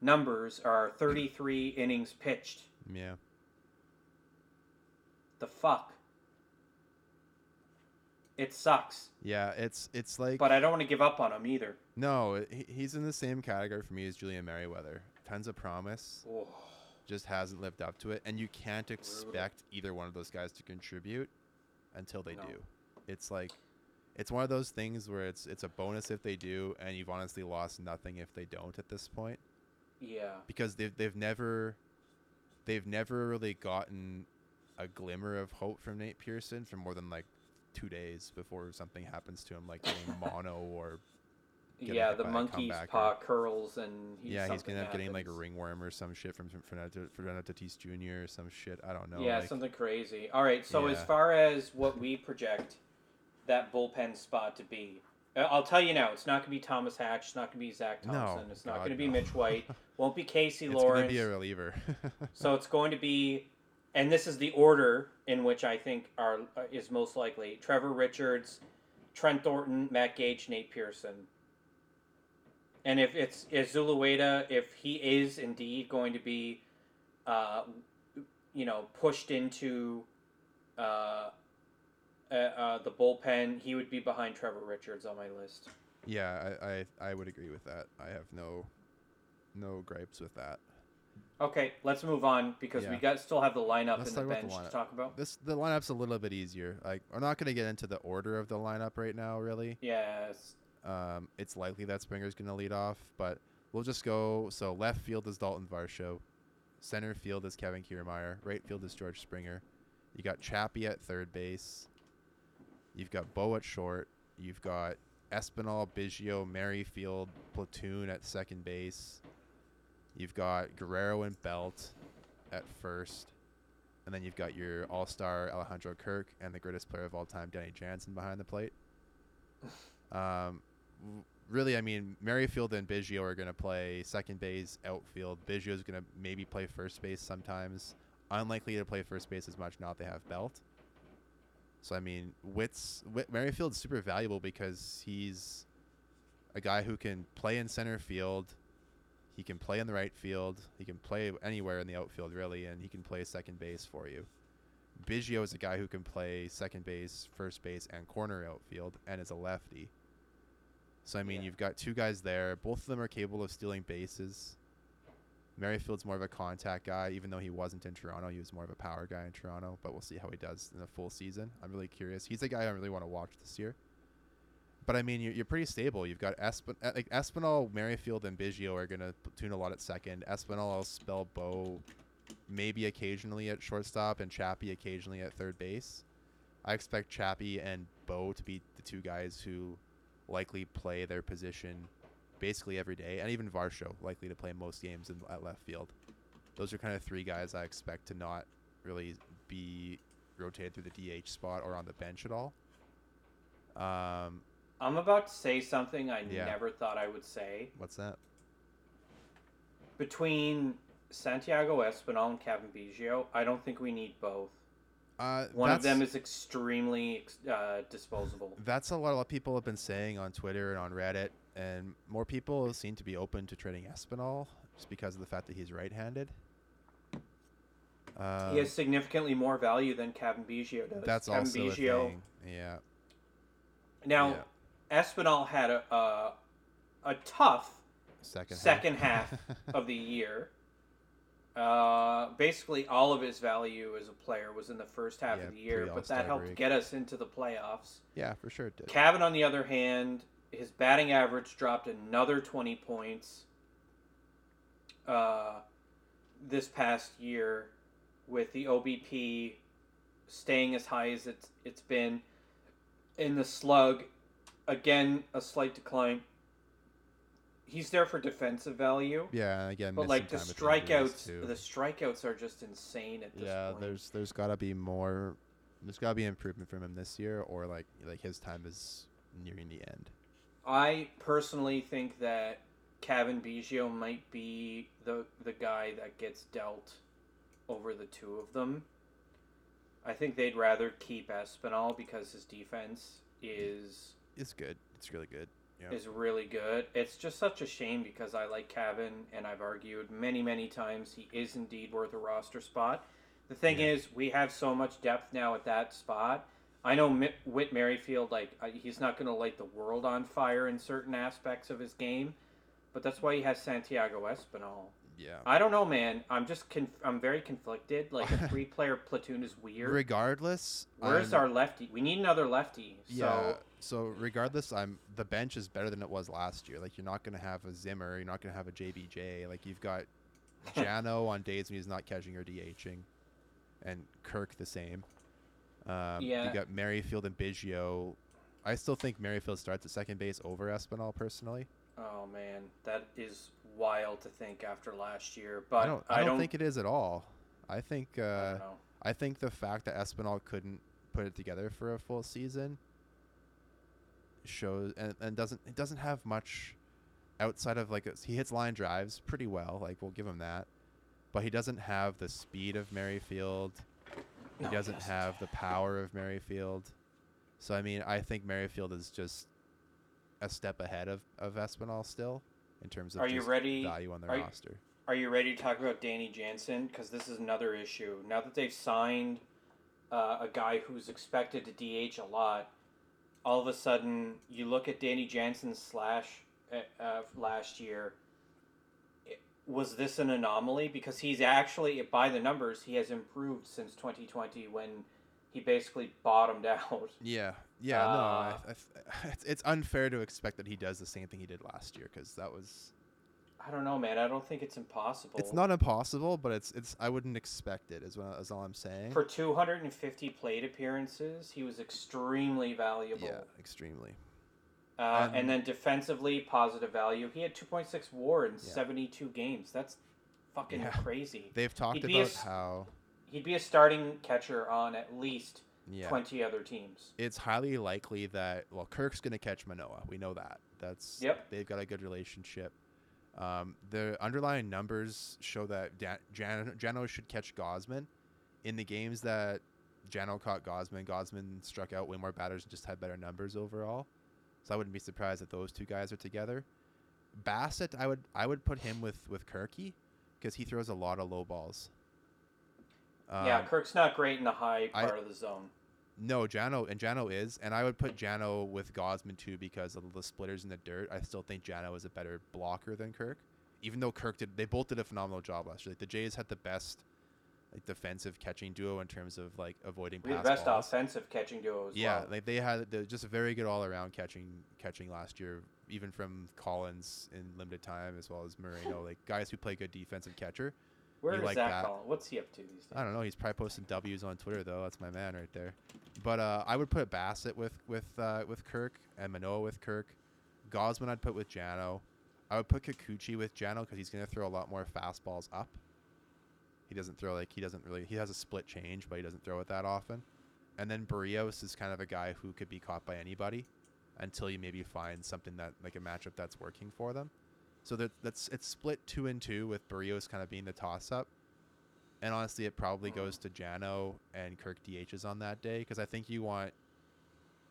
numbers are 33 innings pitched. Yeah. The fuck? It sucks, Yeah, it's it's like but I don't want to give up on him either. no, he, he's in the same category for me as Julian Merryweather. Tons of promise, Oh, just hasn't lived up to it, and you can't expect either one of those guys to contribute until they No. do. It's like it's one of those things where it's it's a bonus if they do, and you've honestly lost nothing if they don't at this point yeah. because they've they've never they've never really gotten a glimmer of hope from Nate Pearson for more than like two days before something happens to him, like getting mono or Yeah, the monkey's paw curls and he's, yeah, he's gonna end up getting like a ringworm or some shit from Fernando, Fernando Tatis Jr. or some shit. I don't know. yeah, like, something crazy. All right, so as far as what we project that bullpen spot to be, uh, I'll tell you now, it's not going to be Thomas Hatch. It's not going to be Zach No, Thompson. it's not God, going to be no. Mitch White. Won't be Casey it's Lawrence. gonna be a reliever. so it's going to be, and this is the order in which I think are uh, is most likely: Trevor Richards, Trent Thornton, Matt Gage, Nate Pearson. And if it's is Zulueta, if he is indeed going to be, uh, you know, pushed into, uh, uh, uh, the bullpen, he would be behind Trevor Richards on my list. yeah, I, I I would agree with that. I have no no gripes with that. Okay, let's move on because we got still have the lineup Let's and the about the bench to talk about. This the lineup's a little bit easier. Like we're not gonna get into the order of the lineup right now, really. Yes. Um, it's likely that Springer's going to lead off, but we'll just go. So left field is Dalton Varsho, center field is Kevin Kiermaier, right field is George Springer. You got Chappie at third base. You've got Bo at short. You've got Espinal, Biggio, Merrifield, platoon at second base. You've got Guerrero and Belt at first. And then you've got your all star Alejandro Kirk and the greatest player of all time, Danny Jansen, behind the plate. Um, really, I mean, Merrifield and Biggio are going to play second base, outfield. Biggio is going to maybe play first base sometimes. Unlikely to play first base as much now that they have Belt. So I mean, Whit's Whit, Merrifield's super valuable because he's a guy who can play in center field. He can play in the right field. He can play anywhere in the outfield, really, and he can play second base for you. Biggio is a guy who can play second base, first base, and corner outfield, and is a lefty. So I mean, Yeah. you've got two guys there. Both of them are capable of stealing bases. Merrifield's more of a contact guy, even though he wasn't in Toronto. He was more of a power guy in Toronto. But we'll see how he does in the full season. I'm really curious. He's a guy I really want to watch this year. But I mean, you're, you're pretty stable. You've got Esp- uh, like Espinal, Merrifield, and Biggio are gonna platoon a lot at second. Espinal will spell Bo, maybe occasionally at shortstop, and Chappie occasionally at third base. I expect Chappie and Bo to be the two guys who likely play their position basically every day, and even Varsho likely to play most games in, at left field. Those are kind of three guys I expect to not really be rotated through the DH spot or on the bench at all. Um, I'm about to say something I Yeah. never thought I would say. what's that? Between Santiago Espinal and Cavan Biggio, I don't think we need both. Uh, One of them is extremely uh, disposable. That's a lot of people have been saying on Twitter and on Reddit, and more people seem to be open to trading Espinal just because of the fact that he's right-handed. Um, he has significantly more value than Cavan Biggio does. that's Kevin also a thing. Yeah. Now, Yeah. Espinal had a, a a tough Second. second half of the year. Uh, basically, all of his value as a player was in the first half Yeah, of the year, but that helped break. get us into the playoffs. yeah, for sure it did. Cavan, on the other hand, his batting average dropped another 20 points uh, this past year, with the OBP staying as high as it's, it's been. In the slug, again, a slight decline. He's there for defensive value, yeah, again, but like the time with injuries, strikeouts, the strikeouts are just insane at this yeah, point. there's there's got to be more. There's got to be improvement from him this year, or like like his time is nearing the end. I personally think that Cavan Biggio might be the the guy that gets dealt over the two of them. I think they'd rather keep Espinal because his defense is It's good. It's really good. Yeah. is really good. It's just such a shame because I like Cavan and I've argued many many times he is indeed worth a roster spot. The thing Yeah. is, we have so much depth now at that spot. I know Mi- Whit Merrifield, like he's not going to light the world on fire in certain aspects of his game, but that's why he has Santiago Espinal. yeah. I don't know, man. I'm just conf- I'm very conflicted. Like a three player platoon is weird. Regardless, Where's I'm- our lefty? We need another lefty. So Yeah. So regardless, I'm the bench is better than it was last year. Like you're not gonna have a Zimmer, you're not gonna have a JBJ. Like you've got Jano on days when he's not catching or DHing, and Kirk the same. Um, Yeah. You got Merrifield and Biggio. I still think Merrifield starts at second base over Espinal personally. Oh man, that is wild to think after last year. But I don't. I don't, think it is at all. I think. Uh, don't. I think the fact that Espinal couldn't put it together for a full season shows and, and doesn't it doesn't have much outside of like a, he hits line drives pretty well like we'll give him that but he doesn't have the speed of Merrifield he No, doesn't have the power of Merrifield so I mean I think Merrifield is just a step ahead of of Espinal still in terms of Are you ready? value on the are you- roster Are you ready to talk about Danny Jansen? Because this is another issue. Now that they've signed uh, a guy who's expected to DH a lot, all of a sudden you look at Danny Jansen's slash uh, uh, last year. It- Was this an anomaly? Because he's actually, by the numbers, he has improved since 2020 when he basically bottomed out. Yeah, yeah, no, I, Uh, I, it's, it's unfair to expect that he does the same thing he did last year because that was. I don't know, man. I don't think it's impossible. It's not impossible, but it's it's. I wouldn't expect it. Is what is all I'm saying. For 250 plate appearances, he was extremely valuable. yeah, extremely. Uh, And- and then defensively, positive value. He had 2.6 WAR in Yeah. 72 games. That's fucking Yeah. crazy. They've talked He'd be a about how. He'd be a starting catcher on at least Yeah, 20 other teams. it's highly likely that well, Kirk's gonna catch Manoah. We know that. That's Yep. They've got a good relationship. Um, the underlying numbers show that Dan- Jan- Jano should catch Gausman. In the games that Jano caught Gausman, Gausman struck out way more batters and just had better numbers overall. So I wouldn't be surprised if those two guys are together. Bassitt, I would I would put him with with Kirky because he throws a lot of low balls. yeah, Um, Kirk's not great in the high I- part of the zone. No, Jano and Jano is, and I would put Jano with Gausman too because of the splitters in the dirt. I still think Jano is a better blocker than Kirk, even though Kirk did. They both did a phenomenal job last year. Like the Jays had the best like defensive catching duo in terms of like avoiding We pass the best balls. offensive catching duo as Yeah, well. like they had just a very good all around catching catching last year, even from Collins in limited time as well as Moreno, like guys who play good defensive catcher. Where you is like Zach that. What's he up to these days? I don't know. He's probably posting W's on Twitter though. That's my man right there. But uh, I would put Bassitt with with uh, with Kirk and Manoah with Kirk. Gausman I'd put with Jano. I would put Kikuchi with Jano because he's gonna throw a lot more fastballs up. He doesn't throw like he doesn't really he has a split change, but he doesn't throw it that often. And then Berrios is kind of a guy who could be caught by anybody until you maybe find something that like a matchup that's working for them. So that that's it's split two and two with Berrios kind of being the toss up. And honestly, it probably Mhm. goes to Jano and Kirk DHs on that day because I think you want,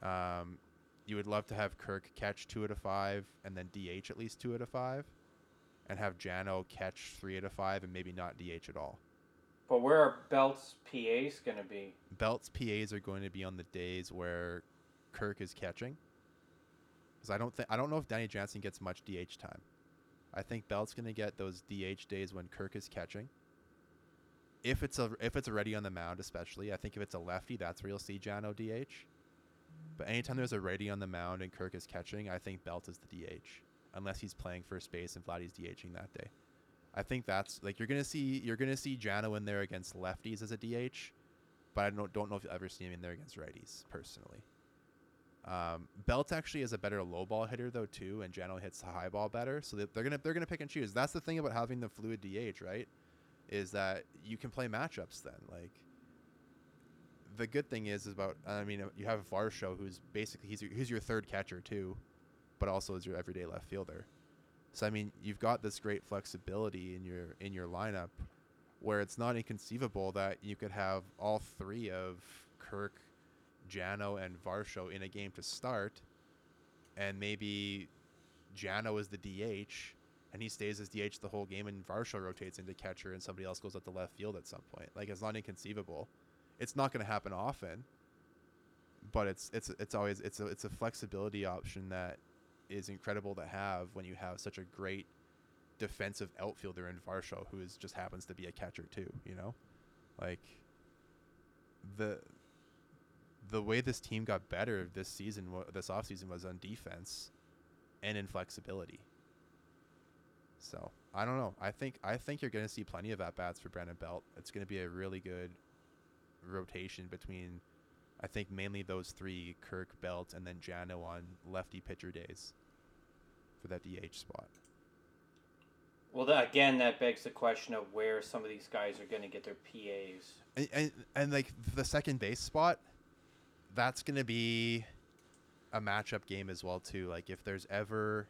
um, you would love to have Kirk catch two out of five and then DH at least two out of five, and have Jano catch three out of five and maybe not DH at all. But where are Belt's PAs going to be? Belt's PAs are going to be on the days where Kirk is catching. Because I don't think I don't know if Danny Jansen gets much DH time. I think Belt's going to get those DH days when Kirk is catching. If it's a if it's already on the mound, especially, I think if it's a lefty, that's where you'll see Jano DH. But anytime there's a righty on the mound and Kirk is catching, I think Belt is the DH, unless he's playing first base and Vladdy's DHing that day. I think that's like you're gonna see you're gonna see Jano in there against lefties as a DH, but I don't don't know if you'll ever see him in there against righties personally. Um, Belt actually is a better low ball hitter though too, and Jano hits the high ball better. So they- they're gonna they're gonna pick and choose. That's the thing about having the fluid DH, right? Is that you can play matchups then. Like the good thing is, is about I mean you have Varsho who's basically he's your, he's your third catcher too, but also is your everyday left fielder. So I mean you've got this great flexibility in your in your lineup, where it's not inconceivable that you could have all three of Kirk, Jano, and Varsho in a game to start, and maybe Jano is the DH, and he stays as DH the whole game, and Varsho rotates into catcher, and somebody else goes up the left field at some point. Like it's not inconceivable. It's not going to happen often, but it's it's it's always it's a it's a flexibility option that is incredible to have when you have such a great defensive outfielder in Varsho who is just happens to be a catcher too. You know, like the the way this team got better this season, this offseason was on defense and in flexibility. So I don't know. I think I think you're going to see plenty of at bats for Brandon Belt. It's going to be a really good rotation between, I think mainly those three: Kirk, Belt, and then Jano on lefty pitcher days for that DH spot. Well, that, again, that begs the question of where some of these guys are going to get their PAs. and, and, and like the second base spot, that's gonna be a matchup game as well too. Like if there's ever,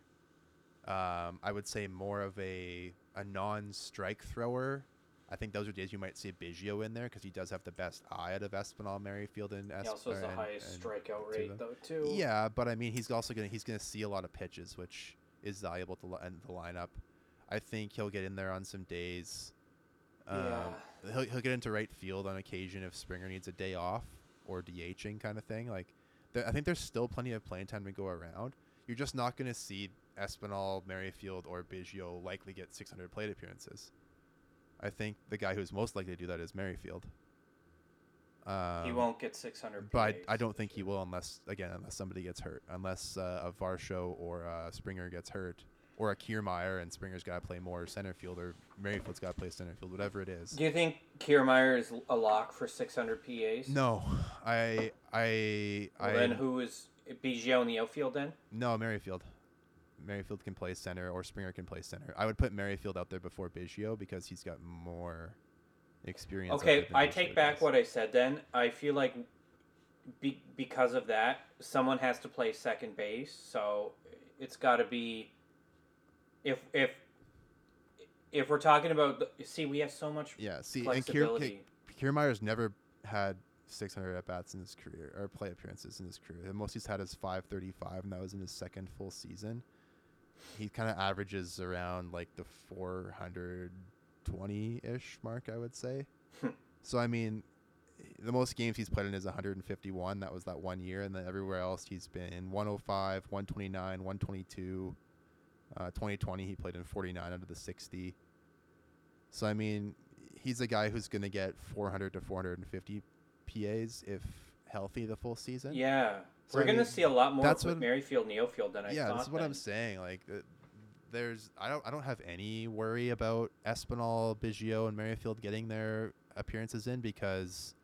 um, I would say more of a a non-strike thrower. I think those are days you might see Biggio in there because he does have the best eye out of Espinal, Merrifield, and He also has the and- highest and- strikeout rate, though, too. Yeah, but I mean, he's also gonna he's gonna see a lot of pitches, which is valuable to the lineup. I think he'll get in there on some days. Um, Yeah. he'll he'll get into right field on occasion if Springer needs a day off or DHing kind of thing. Like, there, I think there's still plenty of playing time to go around. You're just not gonna see Espinal, Merrifield, or Biggio likely get 600 plate appearances. I think the guy who's most likely to do that is Merrifield. Um, he won't get 600 but I, I don't think he will unless again unless somebody gets hurt unless uh, a Varsho or uh, Springer gets hurt or a Kiermaier and Springer's got to play more center field or Merrifield's got to play center field whatever it is. Do you think Kiermaier is a lock for 600 PAs? No, I I Well, I then who is Biggio in the outfield then? no Merrifield. Merrifield can play center or Springer can play center. I would put Merrifield out there before Biggio because he's got more experience. Okay, I take back what I said then. I feel like be, because of that, someone has to play second base, so it's got to be if if if we're talking about the, see we have so much Yeah, see, and Kier. Kiermaier's never had 600 at bats in his career or play appearances in his career. The most he's had is 535, and that was in his second full season. He kind of averages around like the 420 ish mark, I would say. Hmm. so I mean, the most games he's played in is 151. That was that one year, and then everywhere else he's been 105, 129, 122. Uh, 2020 he played in 49 out of the 60. So I mean, he's a guy who's going to get 400 to 450 PAs if healthy the full season. Yeah, So, we're I gonna see a lot more that's with what- Merrifield Neofield than I yeah, thought. this is what I'm saying. Like, uh, there's I don't I don't have any worry about Espinal, Biggio, and Merrifield getting their appearances in because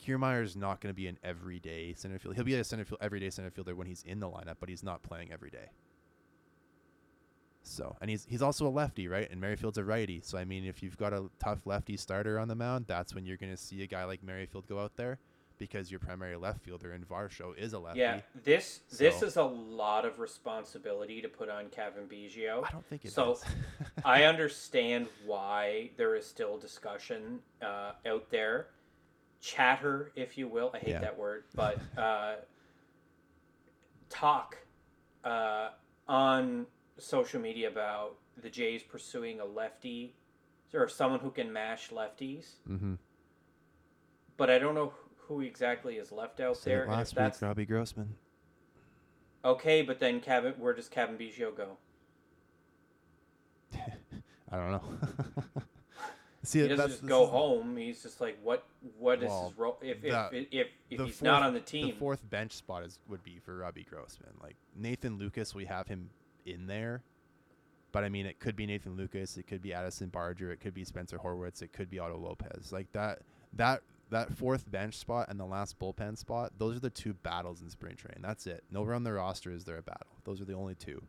Kiermaier is not going to be an everyday center field. He'll be a center field everyday center fielder when he's in the lineup, but he's not playing every day. So, and he's he's also a lefty, right? And Merrifield's a righty. So, I mean, if you've got a tough lefty starter on the mound, that's when you're going to see a guy like Merrifield go out there because your primary left fielder in Varsho is a lefty. Yeah, this this is a lot of responsibility to put on Cavan Biggio. I don't think it So. I understand why there is still discussion uh, out there, chatter, if you will. I hate Yeah. that word, but uh, talk uh, on social media about the Jays pursuing a lefty or someone who can mash lefties. mm-hmm. But I don't know who exactly is left out there. and last week, that's Robbie Grossman. okay, but then Cavan, where does Cavan Biggio go? I don't know. See, he doesn't that's just go is home. He's just like, what? What is Well, his role? If if the- if, if, if he's fourth- not on the team, The fourth bench spot is would be for Robbie Grossman. Like Nathan Lukes, we have him in there, but I mean, it could be Nathan Lukes, it could be Addison Barger, it could be Spencer Horwitz, it could be Otto Lopez. Like that, that that fourth bench spot and the last bullpen spot, those are the two battles in spring training. That's it. Nowhere on the roster is there a battle. Those are the only two.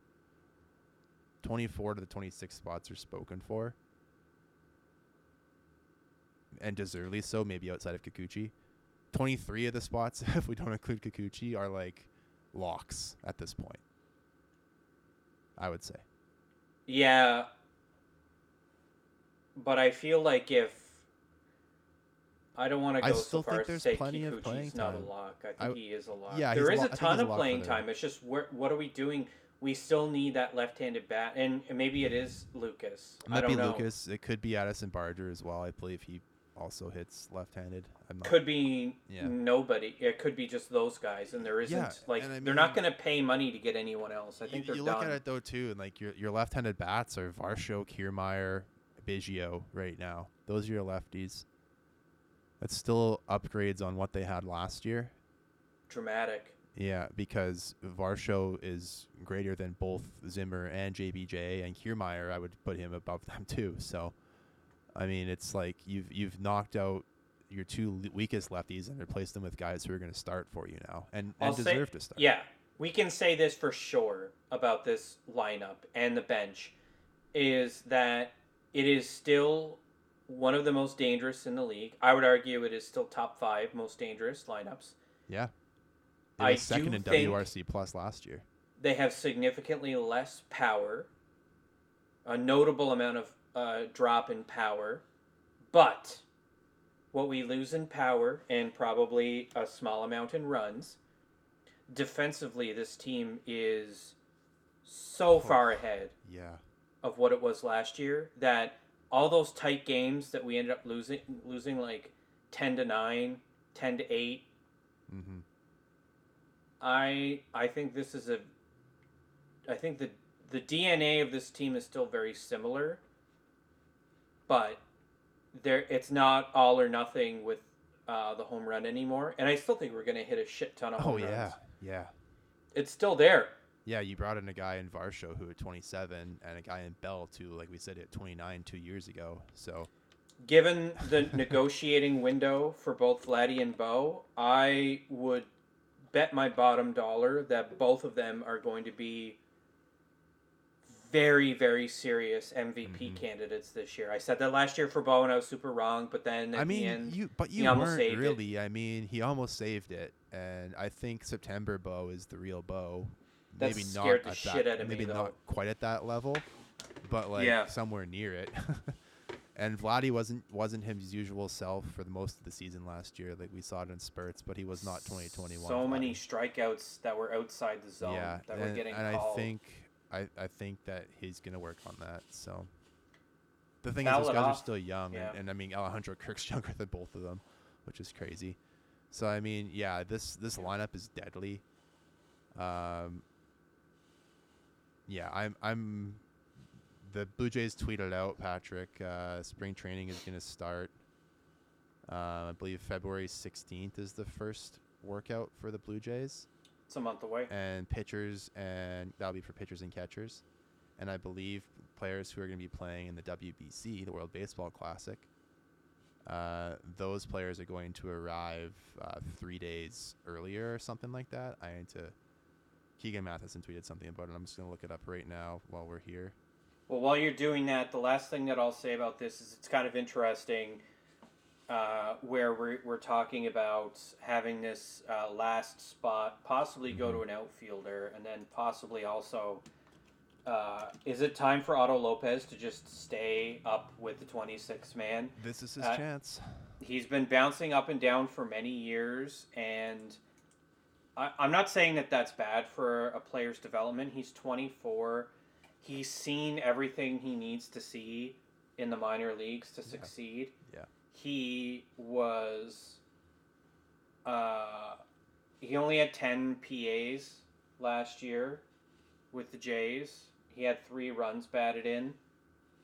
Twenty-four to the twenty-six spots are spoken for. And deservedly so, maybe outside of Kikuchi. 23 of the spots, if we don't include Kikuchi, are like locks at this point. I would say. yeah. But I feel like if I don't want to I go still so far think as to there's say plenty of playing not time. a lock. I think I- he is a lock. yeah, there is a lo- ton he's a of playing time. It's just what are we doing? We still need that left-handed bat, and and maybe it is Lukes. It I might don't be know. Lukes. It could be Addison Barger as well. I believe he also hits left-handed. I'm not. Could be Yeah. nobody. It could be just those guys, and there isn't Yeah, like I they're not going to pay money to get anyone else. I think you, they're you done. look at it though too, and like your your left-handed bats are Varsho, Kiermaier, Biggio right now. Those are your lefties. That's still upgrades on what they had last year. Dramatic. Yeah, because Varsho is greater than both Zimmer and JBJ, and Kiermaier, I would put him above them too. So, I mean, it's like you've you've knocked out your two weakest lefties and replaced them with guys who are going to start for you now and, and say- deserve to start. Yeah, we can say this for sure about this lineup and the bench is that it is still one of the most dangerous in the league. I would argue it is still top five most dangerous lineups. yeah. They I second in WRC plus last year. They have significantly less power, a notable amount of uh, drop in power, but what we lose in power and probably a small amount in runs, defensively, this team is so far ahead Yeah. of what it was last year that all those tight games that we ended up losing, losing like 10 to 9, 10 to 8, Mm-hmm. I I think this is a I think the the DNA of this team is still very similar, but there it's not all or nothing with uh, the home run anymore. And I still think we're gonna hit a shit ton of home Oh runs. yeah, yeah, it's still there. yeah. You brought in a guy in Varsho who at 27, and a guy in Belt too, like we said, at 29 two years ago. So Given the negotiating window for both Vladdy and Bo, I would bet my bottom dollar that both of them are going to be very, very serious MVP Mhm. candidates this year. I said that last year for Bo, and I was super wrong. But then I mean, the end, you but you almost weren't saved it. really. I mean, he almost saved it, and I think September Bo is the real Bo. Maybe scared not the at shit that, out of maybe though. not quite at that level, but like Yeah. somewhere near it. and Vladdy wasn't wasn't his usual self for the most of the season last year. Like we saw it in spurts, but he was not 2021. so many strikeouts that were outside the zone yeah, that and, were getting and called. I think I, I think that he's gonna work on that. So the thing Foul is, those guys are still young, Yeah. and, and I mean Alejandro Kirk's younger than both of them, which is crazy. So I mean, yeah, this this lineup is deadly. Um, yeah, I'm I'm the Blue Jays tweeted out Patrick. Uh, spring training is going to start. Uh, I believe February 16th is the first workout for the Blue Jays, It's a month away. and pitchers and that'll be for pitchers and catchers, and I believe players who are going to be playing in the WBC, the World Baseball Classic. Uh, those players are going to arrive uh, three days earlier or something like that. I need to. Keegan Matheson tweeted something about it. I'm just going to look it up right now while we're here. Well, while you're doing that, the last thing that I'll say about this is it's kind of interesting uh, where we're, we're talking about having this uh, last spot possibly go to an outfielder and then possibly also. Uh, is it time for Otto Lopez to just stay up with the 26th man? This is his Uh, chance. He's been bouncing up and down for many years, and I, I'm not saying that that's bad for a player's development. He's 24. He's seen everything he needs to see in the minor leagues to succeed. Yeah. He was. Uh, he only had 10 PAs last year with the Jays. He had three runs batted in,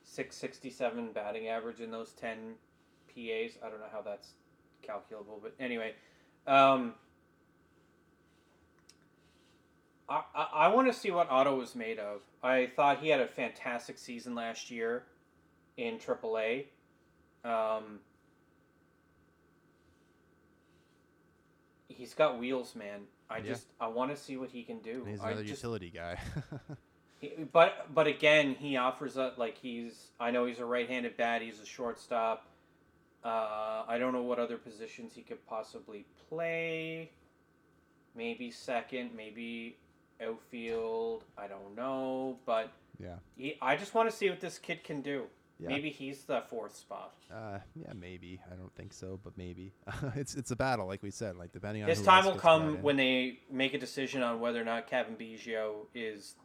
667 batting average in those 10 PAs. I don't know how that's calculable, but anyway, um, I, I, I want to see what Otto was made of. I thought he had a fantastic season last year in AAA. Um, he's got wheels, man. I Yeah. just I want to see what he can do. And he's another just, utility guy. he- but but again, he offers a like he's. I know he's a right-handed bat. He's a shortstop. Uh, I don't know what other positions he could possibly play. Maybe second, maybe outfield. I don't know, but yeah. he, I just want to see what this kid can do. Yeah. Maybe he's the fourth spot. Uh, yeah, maybe. I don't think so, but maybe. it's it's a battle, like we said. Like depending on His time will come when they make a decision on whether or not Cavan Biggio is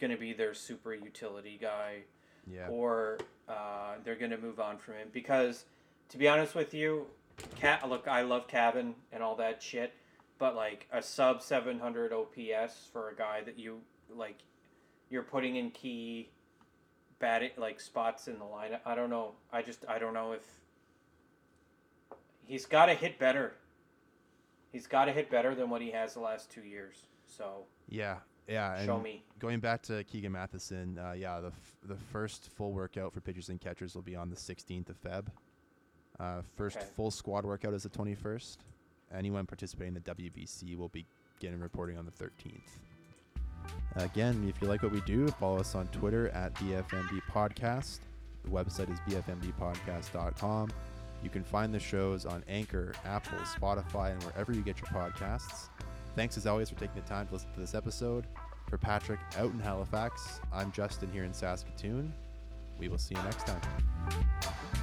going to be their super utility guy. yeah, or uh, they're going to move on from him. Because, to be honest with you, Cat, look, I love Cavan and all that shit, but like a sub 700 OPS for a guy that you like, you're putting in key batting like spots in the lineup. I don't know. I just I don't know if he's got to hit better. He's got to hit better than what he has the last two years. So yeah, yeah. And show me. Going back to Keegan Matheson, uh, yeah, the f- the first full workout for pitchers and catchers will be on the 16th of Feb. Uh, first Okay. full squad workout is the 21st. Anyone participating in the WBC will begin reporting on the 13th. Again, if you like what we do, follow us on Twitter at BFMB Podcast. The website is bfmbpodcast.com. You can find the shows on Anchor, Apple, Spotify, and wherever you get your podcasts. Thanks as always for taking the time to listen to this episode. For Patrick out in Halifax, I'm Justin here in Saskatoon. We will see you next time.